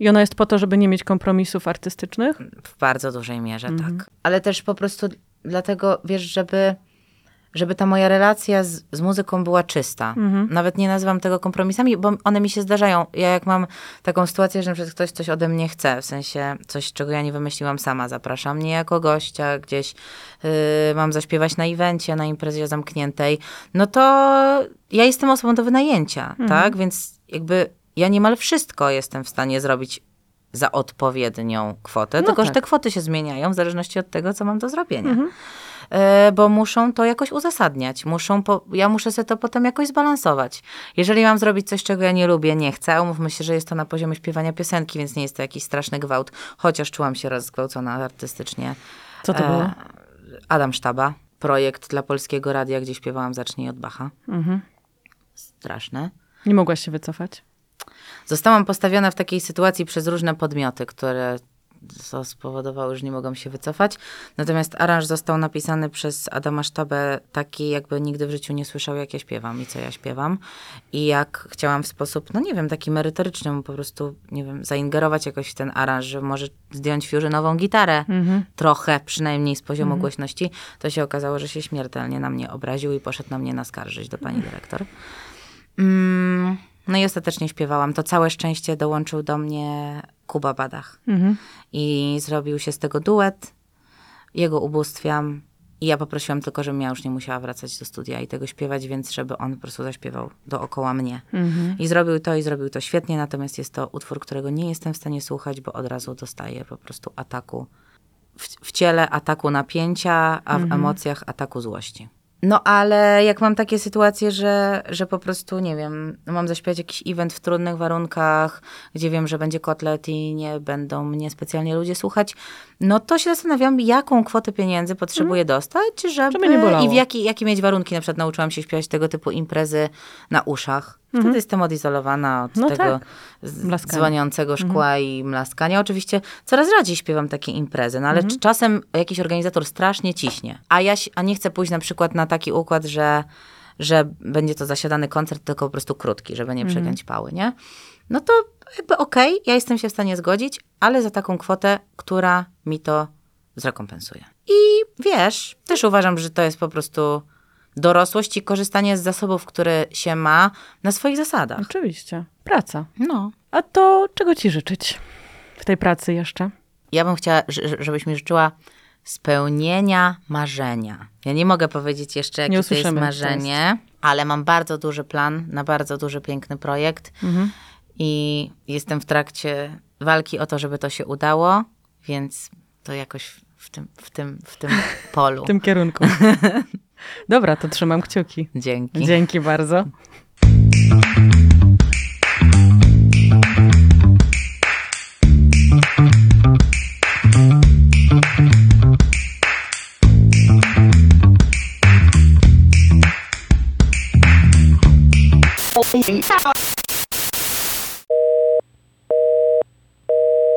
I ona jest po to, żeby nie mieć kompromisów artystycznych? W bardzo dużej mierze, Mhm. tak. Ale też po prostu dlatego, wiesz, żeby, żeby ta moja relacja z, z muzyką była czysta. Mhm. Nawet nie nazywam tego kompromisami, bo one mi się zdarzają. Ja jak mam taką sytuację, że na ktoś coś ode mnie chce, w sensie coś, czego ja nie wymyśliłam sama, zapraszam mnie jako gościa gdzieś, yy, mam zaśpiewać na evencie, na imprezie zamkniętej, no to ja jestem osobą do wynajęcia, Mhm. tak? Więc jakby ja niemal wszystko jestem w stanie zrobić za odpowiednią kwotę, No tylko że tak. te kwoty się zmieniają w zależności od tego, co mam do zrobienia. E, Bo muszą to jakoś uzasadniać. Muszą po, ja muszę sobie to potem jakoś zbalansować. Jeżeli mam zrobić coś, czego ja nie lubię, nie chcę, umówmy się, że jest to na poziomie śpiewania piosenki, więc nie jest to jakiś straszny gwałt, chociaż czułam się raz zgwałcona artystycznie. Co to E, było? Adam Sztaba, projekt dla Polskiego Radia, gdzie śpiewałam Zacznij od Bacha. Mhm. Straszne. Nie mogłaś się wycofać? Zostałam postawiona w takiej sytuacji przez różne podmioty, które co spowodowały, że nie mogłam się wycofać. Natomiast aranż został napisany przez Adama Sztabę taki, jakby nigdy w życiu nie słyszał, jak ja śpiewam i co ja śpiewam. I jak chciałam w sposób, no nie wiem, taki merytoryczny mu po prostu, nie wiem, zaingerować jakoś w ten aranż, że może zdjąć fusionową gitarę, Mhm. trochę przynajmniej z poziomu głośności, to się okazało, że się śmiertelnie na mnie obraził i poszedł na mnie naskarżyć do pani dyrektor. Mm, no i ostatecznie śpiewałam. To całe szczęście dołączył do mnie Kuba Badach Mhm. i zrobił się z tego duet. Jego ubóstwiam i ja poprosiłam tylko, żebym ja już nie musiała wracać do studia i tego śpiewać, więc żeby on po prostu zaśpiewał dookoła mnie. Mhm. I zrobił to i zrobił to świetnie, natomiast jest to utwór, którego nie jestem w stanie słuchać, bo od razu dostaję po prostu ataku. W, w ciele ataku napięcia, a w emocjach ataku złości. No ale jak mam takie sytuacje, że, że po prostu, nie wiem, mam zaśpiewać jakiś event w trudnych warunkach, gdzie wiem, że będzie kotlet i nie będą mnie specjalnie ludzie słuchać, no to się zastanawiam, jaką kwotę pieniędzy potrzebuję dostać, żeby, Żeby i w jaki, jakie mieć warunki. Na przykład nauczyłam się śpiewać tego typu imprezy na uszach. Wtedy jestem odizolowana od No tego tak. Mlaskania. dzwoniącego szkła i mlaskania. Oczywiście coraz rzadziej śpiewam takie imprezy, no ale Mhm. czasem jakiś organizator strasznie ciśnie, a ja a nie chcę pójść na przykład na taki układ, że że będzie to zasiadany koncert, tylko po prostu krótki, żeby nie Mhm. przegiąć pały, nie? No to jakby okej, ja jestem się w stanie zgodzić, ale za taką kwotę, która mi to zrekompensuje. I wiesz, też uważam, że to jest po prostu dorosłość i korzystanie z zasobów, które się ma na swoich zasadach. Oczywiście. Praca. No. A to czego ci życzyć w tej pracy jeszcze? Ja bym chciała, żebyś mi życzyła spełnienia marzenia. Ja nie mogę powiedzieć jeszcze, jakie to jest marzenie, ale mam bardzo duży plan na bardzo duży, piękny projekt Mhm. i jestem w trakcie walki o to, żeby to się udało, więc to jakoś w tym, w tym, w tym [laughs] polu. W tym kierunku. [laughs] Dobra, to trzymam kciuki. Dzięki. Dzięki bardzo.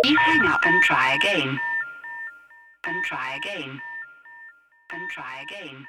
Please hang up and try again. And try again. And try again.